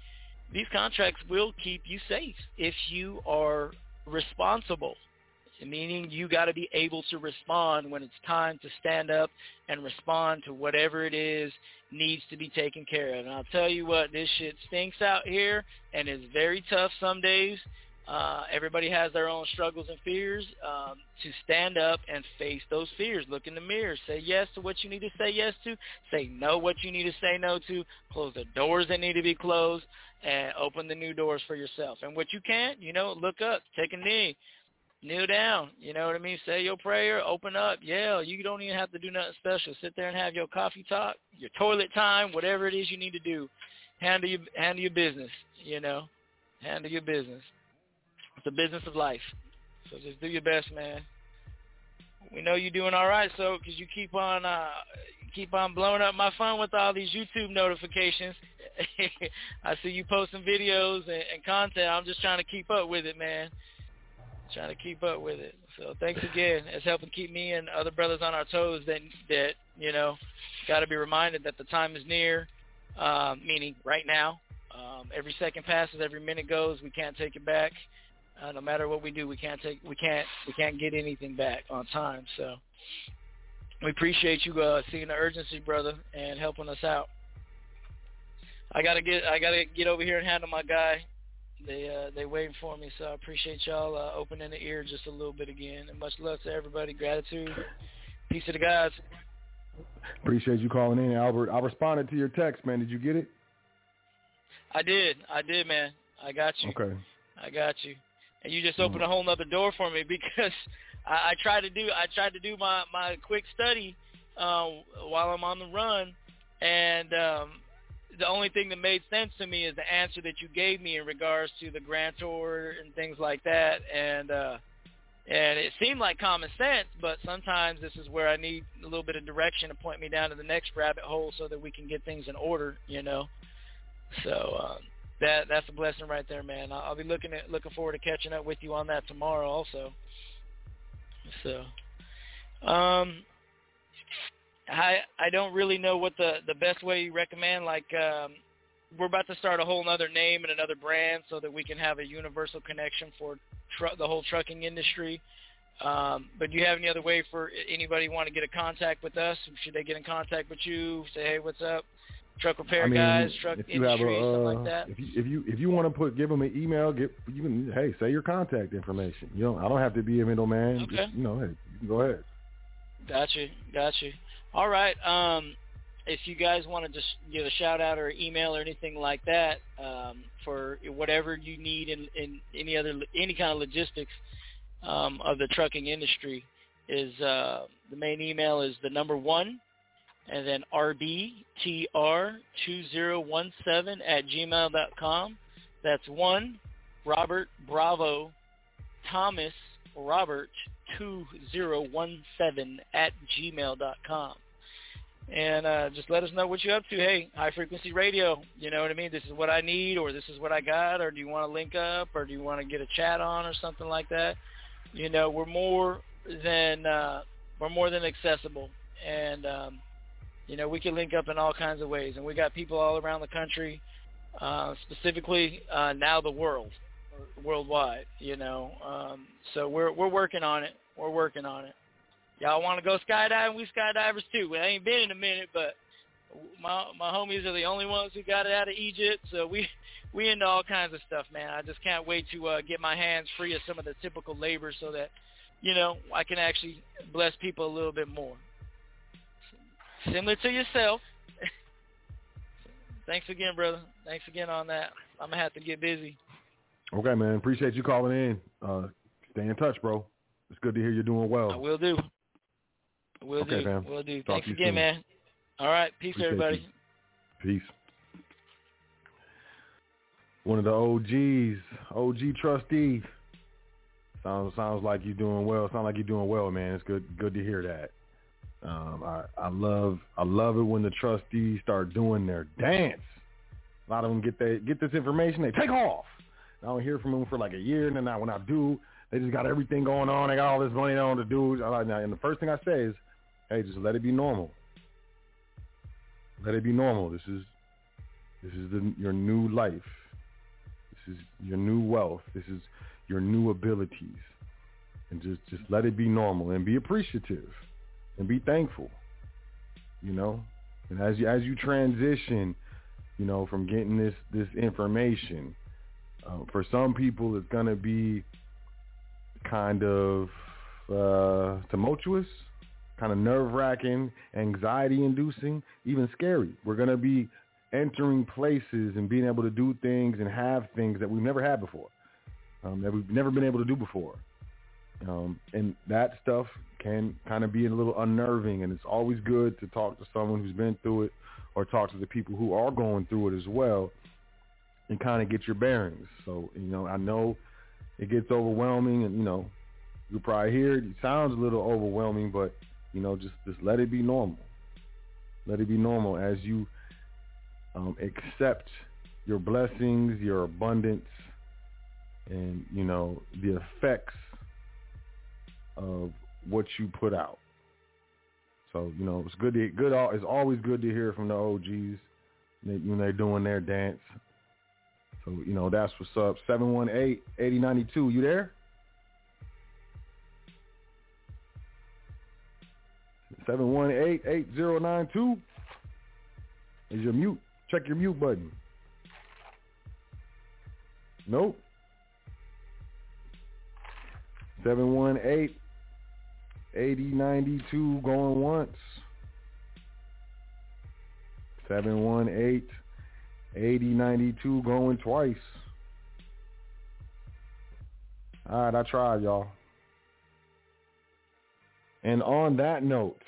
these contracts will keep you safe if you are responsible meaning you got to be able to respond when it's time to stand up and respond to whatever it is needs to be taken care of. And I'll tell you what, this shit stinks out here and is very tough some days. Uh, everybody has their own struggles and fears. Um, to stand up and face those fears, look in the mirror, say yes to what you need to say yes to, say no what you need to say no to, close the doors that need to be closed, and open the new doors for yourself. And what you can't, you know, look up, take a knee, kneel down. You know what I mean? Say your prayer, open up, yell. You don't even have to do nothing special. Sit there and have your coffee talk, your toilet time, whatever it is you need to do. Handle your handle your business. You know, handle your business. The business of life. So just do your best, man. We know you're doing all right, so because you keep on uh, keep on blowing up my phone with all these YouTube notifications. I see you posting videos and, and content. I'm just trying to keep up with it, man. Trying to keep up with it. So thanks again. It's helping keep me and other brothers on our toes. That that you know, got to be reminded that the time is near. Um, meaning right now. Um, every second passes, every minute goes. We can't take it back. Uh, no matter what we do, we can't take we can't we can't get anything back on time. So we appreciate you uh, seeing the urgency, brother, and helping us out. I gotta get I gotta get over here and handle my guy. They uh, they waiting for me, so I appreciate y'all uh, opening the ear just a little bit again. And much love to everybody. Gratitude. Peace to the guys. Appreciate you calling in, Albert. I responded to your text, man. Did you get it? I did. I did, man. I got you. Okay. I got you. And you just opened a whole nother door for me because I, I tried to do I tried to do my my quick study uh, while I'm on the run, and um, the only thing that made sense to me is the answer that you gave me in regards to the grantor and things like that, and uh, and it seemed like common sense, but sometimes this is where I need a little bit of direction to point me down to the next rabbit hole so that we can get things in order, you know. So um, that that's a blessing right there, man. I'll, I'll be looking at looking forward to catching up with you on that tomorrow, also. So, um, I I don't really know what the the best way you recommend. Like, um, we're about to start a whole other name and another brand so that we can have a universal connection for tr- the whole trucking industry. Um, but do you have any other way for anybody want to get in contact with us? Should they get in contact with you? Say, hey, what's up? Truck repair I mean, guys, truck industry, a, uh, like that. If you if you if you want to put give them an email, get you can hey say your contact information. You know I don't have to be a middleman. Okay. Just, you know hey you can go ahead. Got you, got you. All right. Um, if you guys want to just give a shout out or email or anything like that um, for whatever you need in, in any other any kind of logistics um, of the trucking industry, is uh, the main email is the number one and then rbtr2017 at gmail dot com. That's one Robert Bravo Thomas Robert 2017 at gmail dot com. And uh, just let us know what you're up to. Hey, high frequency radio, you know what I mean? This is what I need or this is what I got or do you want to link up or do you want to get a chat on or something like that? You know, we're more than uh, we're more than accessible and um, you know, we can link up in all kinds of ways and we got people all around the country, uh, specifically uh, now the world worldwide, you know. Um, so we're we're working on it. We're working on it. Y'all want to go skydiving? We skydivers too. We ain't been in a minute, but my my homies are the only ones who got it out of Egypt. So we we into all kinds of stuff, man. I just can't wait to uh, get my hands free of some of the typical labor, so that you know I can actually bless people a little bit more. Similar to yourself. Thanks again, brother. Thanks again on that. I'm gonna have to get busy. Okay, man. Appreciate you calling in. Uh, stay in touch, bro. It's good to hear you're doing well. I will do. Will Okay, do. fam. Will do. Talk Thanks again, soon. man. All right. Peace, Appreciate everybody. you. Peace. One of the OGs, OG trustee. Sounds sounds like you're doing well. Sounds like you're doing well, man. It's good good to hear that. Um, I I love I love it when the trustees start doing their dance. A lot of them get they get this information, they take off. I don't hear from them for like a year, and then now when I do, they just got everything going on. They got all this money on to do. And the first thing I say is, hey, just let it be normal. Let it be normal. This is this is the, your new life. This is your new wealth. This is your new abilities. And just just let it be normal and be appreciative and be thankful. You know? And as you as you transition, you know, from getting this this information, uh, for some people it's gonna be kind of uh, tumultuous, kind of nerve wracking, anxiety inducing, even scary. We're gonna be entering places and being able to do things and have things that we've never had before, um, that we've never been able to do before. Um, and that stuff can kind of be a little unnerving, and it's always good to talk to someone who's been through it or talk to the people who are going through it as well and kind of get your bearings. So, you know, I know it gets overwhelming and, you know, you'll probably hear it. It sounds a little overwhelming, but, you know, just, just let it be normal. Let it be normal as you um, accept your blessings, your abundance, and, you know, the effects of what you put out. So, you know, it's good to good it's always good to hear from the OGs when they're doing their dance. So, you know, that's what's up. 718-8092, you there? 718-8092 is your mute. Check your mute button. Nope. 718 8092 going once. 718 8092 going twice. All right, I tried, y'all. And on that note,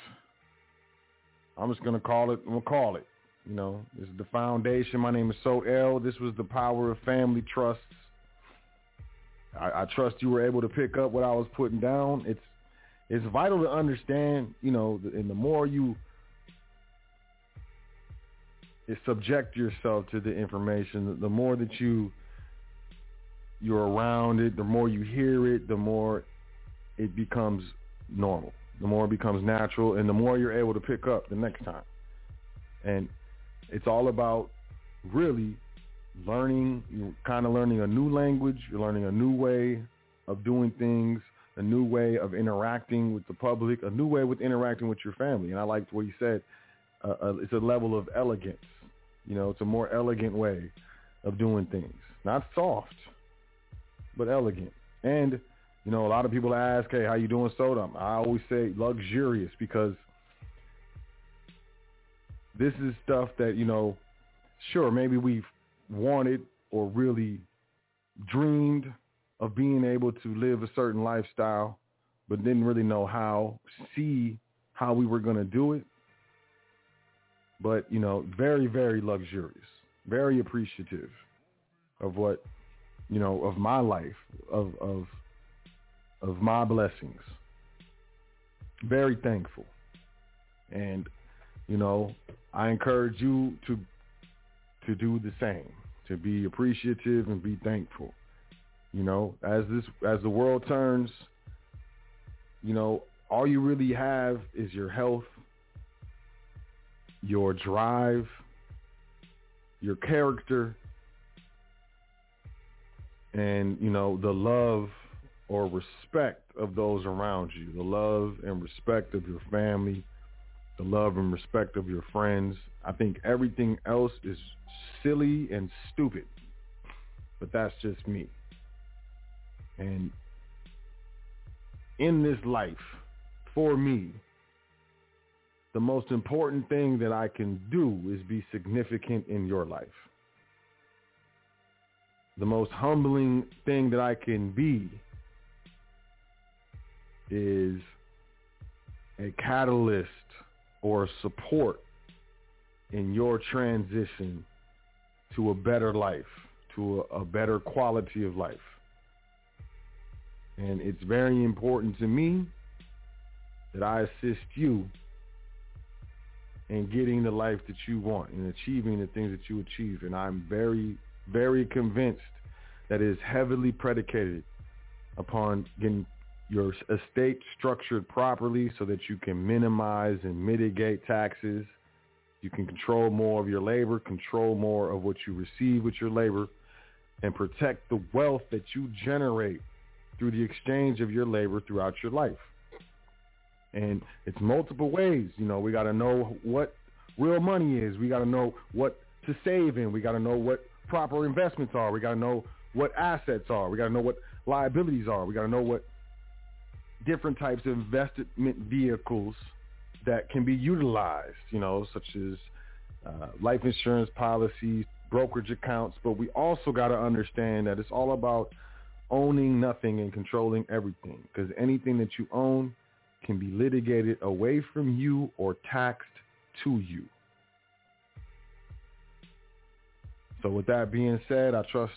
I'm just gonna call it. I'm gonna call it. You know, this is the foundation. My name is Sot El. This was the Power of Family Trusts. I, I trust you were able to pick up what I was putting down. It's it's vital to understand, you know, and the more you subject yourself to the information, the more that you you're around it, the more you hear it, the more it becomes normal, the more it becomes natural, and the more you're able to pick up the next time. And it's all about really learning, kind of learning a new language, you're learning a new way of doing things, a new way of interacting with the public, a new way with interacting with your family. And I liked what he said. Uh, uh, it's a level of elegance. You know, it's a more elegant way of doing things. Not soft, but elegant. And, you know, a lot of people ask, hey, how you doing, Soda? I always say luxurious because this is stuff that, you know, sure, maybe we've wanted or really dreamed of being able to live a certain lifestyle, but didn't really know how, see how we were going to do it. But, you know, very, very luxurious, very appreciative of what, you know, of my life, of, of, of my blessings. Very thankful. And, you know, I encourage you to, to do the same, to be appreciative and be thankful. You know, as this as the world turns, you know, all you really have is your health, your drive, your character, and, you know, the love or respect of those around you, the love and respect of your family, the love and respect of your friends. I think everything else is silly and stupid, but that's just me. And in this life, for me, the most important thing that I can do is be significant in your life. The most humbling thing that I can be is a catalyst or support in your transition to a better life, to a, a better quality of life. And it's very important to me that I assist you in getting the life that you want and achieving the things that you achieve. And I'm very, very convinced that is heavily predicated upon getting your estate structured properly so that you can minimize and mitigate taxes. You can control more of your labor, control more of what you receive with your labor, and protect the wealth that you generate through the exchange of your labor throughout your life. And it's multiple ways. You know, we got to know what real money is. We got to know what to save in. We got to know what proper investments are. We got to know what assets are. We got to know what liabilities are. We got to know what different types of investment vehicles that can be utilized, you know, such as uh, life insurance policies, brokerage accounts. But we also got to understand that it's all about owning nothing and controlling everything because anything that you own can be litigated away from you or taxed to you. So with that being said, I trust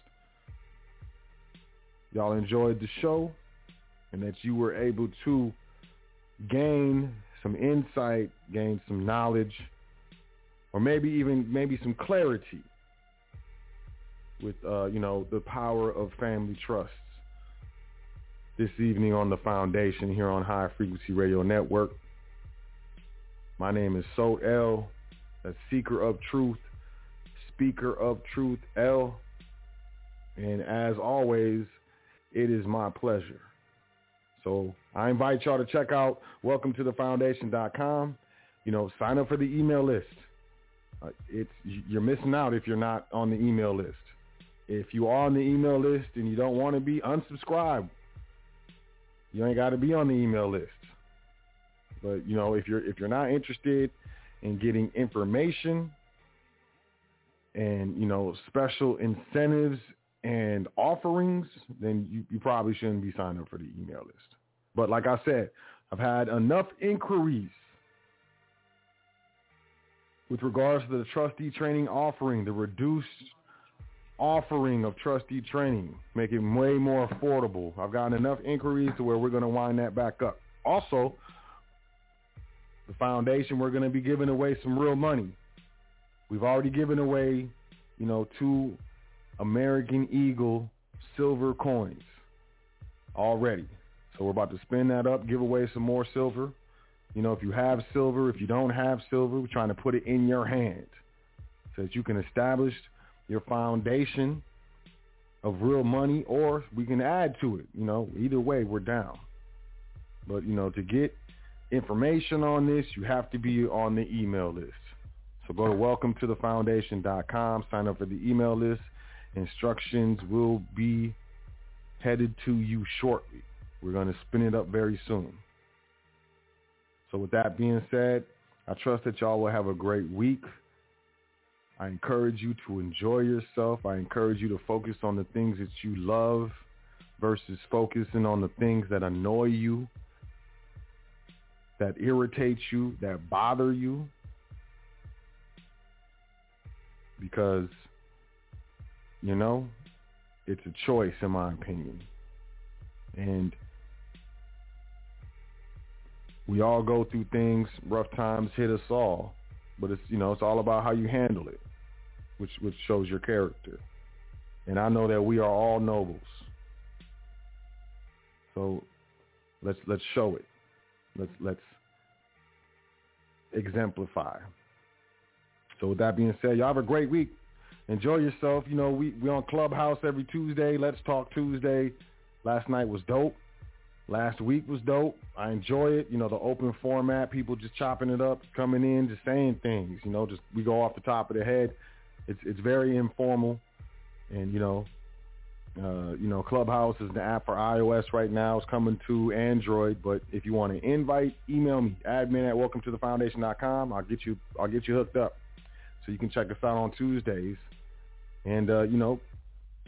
y'all enjoyed the show and that you were able to gain some insight, gain some knowledge, or maybe even maybe some clarity with uh, you know the power of family trusts. This evening on the Foundation here on High Frequency Radio Network. My name is Sot El, a seeker of truth, speaker of truth L, and as always, it is my pleasure. So I invite y'all to check out welcome to the foundation.com. You know, sign up for the email list. Uh, it's you're missing out if you're not on the email list. If you are on the email list and you don't want to be, unsubscribe. You ain't got to be on the email list. But you know, if you're if you're not interested in getting information and you know special incentives and offerings, then you, you probably shouldn't be signed up for the email list. But like I said, I've had enough inquiries with regards to the trustee training offering, the reduced offering of trustee training, make it way more affordable. I've gotten enough inquiries to where we're going to wind that back up. Also, the foundation, we're going to be giving away some real money. We've already given away, you know, two American Eagle silver coins already. So we're about to spin that up, give away some more silver. You know, if you have silver, if you don't have silver, we're trying to put it in your hand so that you can establish your foundation of real money or we can add to it. You know, either way, we're down. But, you know, to get information on this, you have to be on the email list. So go to welcome to the foundation.com, sign up for the email list. Instructions will be headed to you shortly. We're going to spin it up very soon. So with that being said, I trust that y'all will have a great week. I encourage you to enjoy yourself. I encourage you to focus on the things that you love versus focusing on the things that annoy you, that irritate you, that bother you. Because, you know, it's a choice in my opinion. And we all go through things, rough times hit us all. But it's you know, it's all about how you handle it, which which shows your character. And I know that we are all nobles. So let's let's show it. Let's let's exemplify. So with that being said, y'all have a great week. Enjoy yourself. You know, we we on Clubhouse every Tuesday. Let's talk Tuesday. Last night was dope. Last week was dope. I enjoy it. You know, the open format, people just chopping it up, coming in, just saying things. You know, just we go off the top of the head. It's it's very informal, and you know, uh, you know, Clubhouse is the app for iOS right now. It's coming to Android, but if you want to invite, email me admin at welcome to the foundation.com. I'll get you I'll get you hooked up, so you can check us out on Tuesdays, and uh, you know,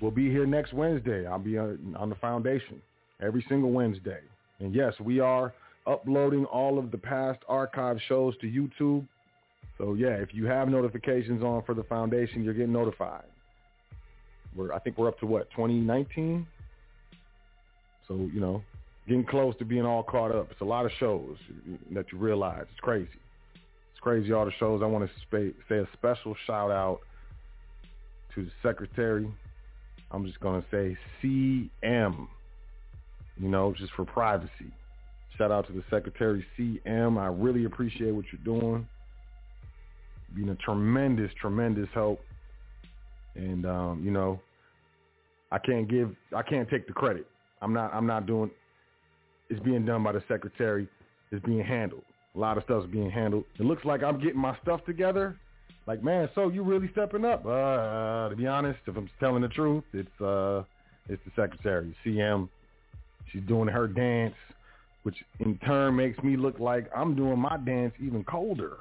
we'll be here next Wednesday. I'll be on, on the foundation every single Wednesday. And yes, we are uploading all of the past archive shows to YouTube. So yeah, if you have notifications on for the foundation, you're getting notified. We're I think we're up to what, 2019? So, you know, getting close to being all caught up. It's a lot of shows that you realize. It's crazy. It's crazy all the shows. I want to say a special shout out to the secretary. I'm just to say CM you know, just for privacy. Shout out to the Secretary CM. I really appreciate what you're doing. Being a tremendous, tremendous help. And um, you know, I can't give I can't take the credit. I'm not I'm not doing it's being done by the secretary. It's being handled. A lot of stuff's being handled. It looks like I'm getting my stuff together. Like, man, so you really stepping up. Uh, to be honest, if I'm telling the truth, it's uh it's the secretary, CM She's doing her dance, which in turn makes me look like I'm doing my dance even colder.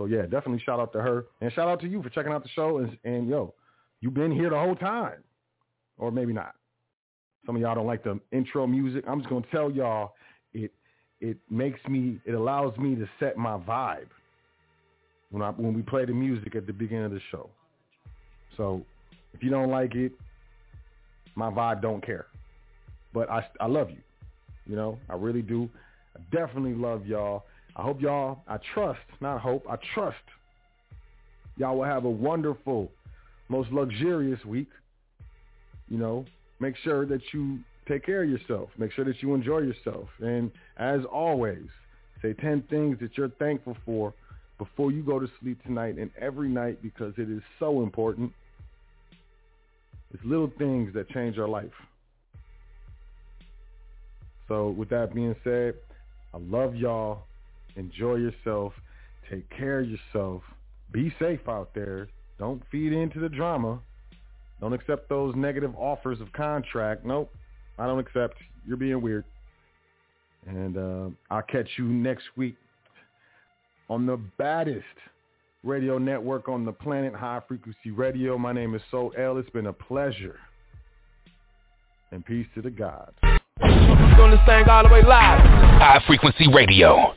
So yeah, definitely shout out to her and shout out to you for checking out the show and, and yo, you've been here the whole time, or maybe not. Some of y'all don't like the intro music. I'm just gonna tell y'all it it makes me it allows me to set my vibe when I when we play the music at the beginning of the show. So if you don't like it, my vibe don't care. But I I love you. You know, I really do. I definitely love y'all. I hope y'all, I trust, not hope, I trust y'all will have a wonderful, most luxurious week. You know, make sure that you take care of yourself. Make sure that you enjoy yourself. And as always, say 10 things that you're thankful for before you go to sleep tonight and every night because it is so important. It's little things that change our life. So with that being said, I love y'all. Enjoy yourself. Take care of yourself. Be safe out there. Don't feed into the drama. Don't accept those negative offers of contract. Nope. I don't accept. You're being weird. And uh, I'll catch you next week on the baddest radio network on the planet, High Frequency Radio. My name is Sot El. It's been a pleasure. And peace to the gods. Doing this thing all the way live. High Frequency Radio.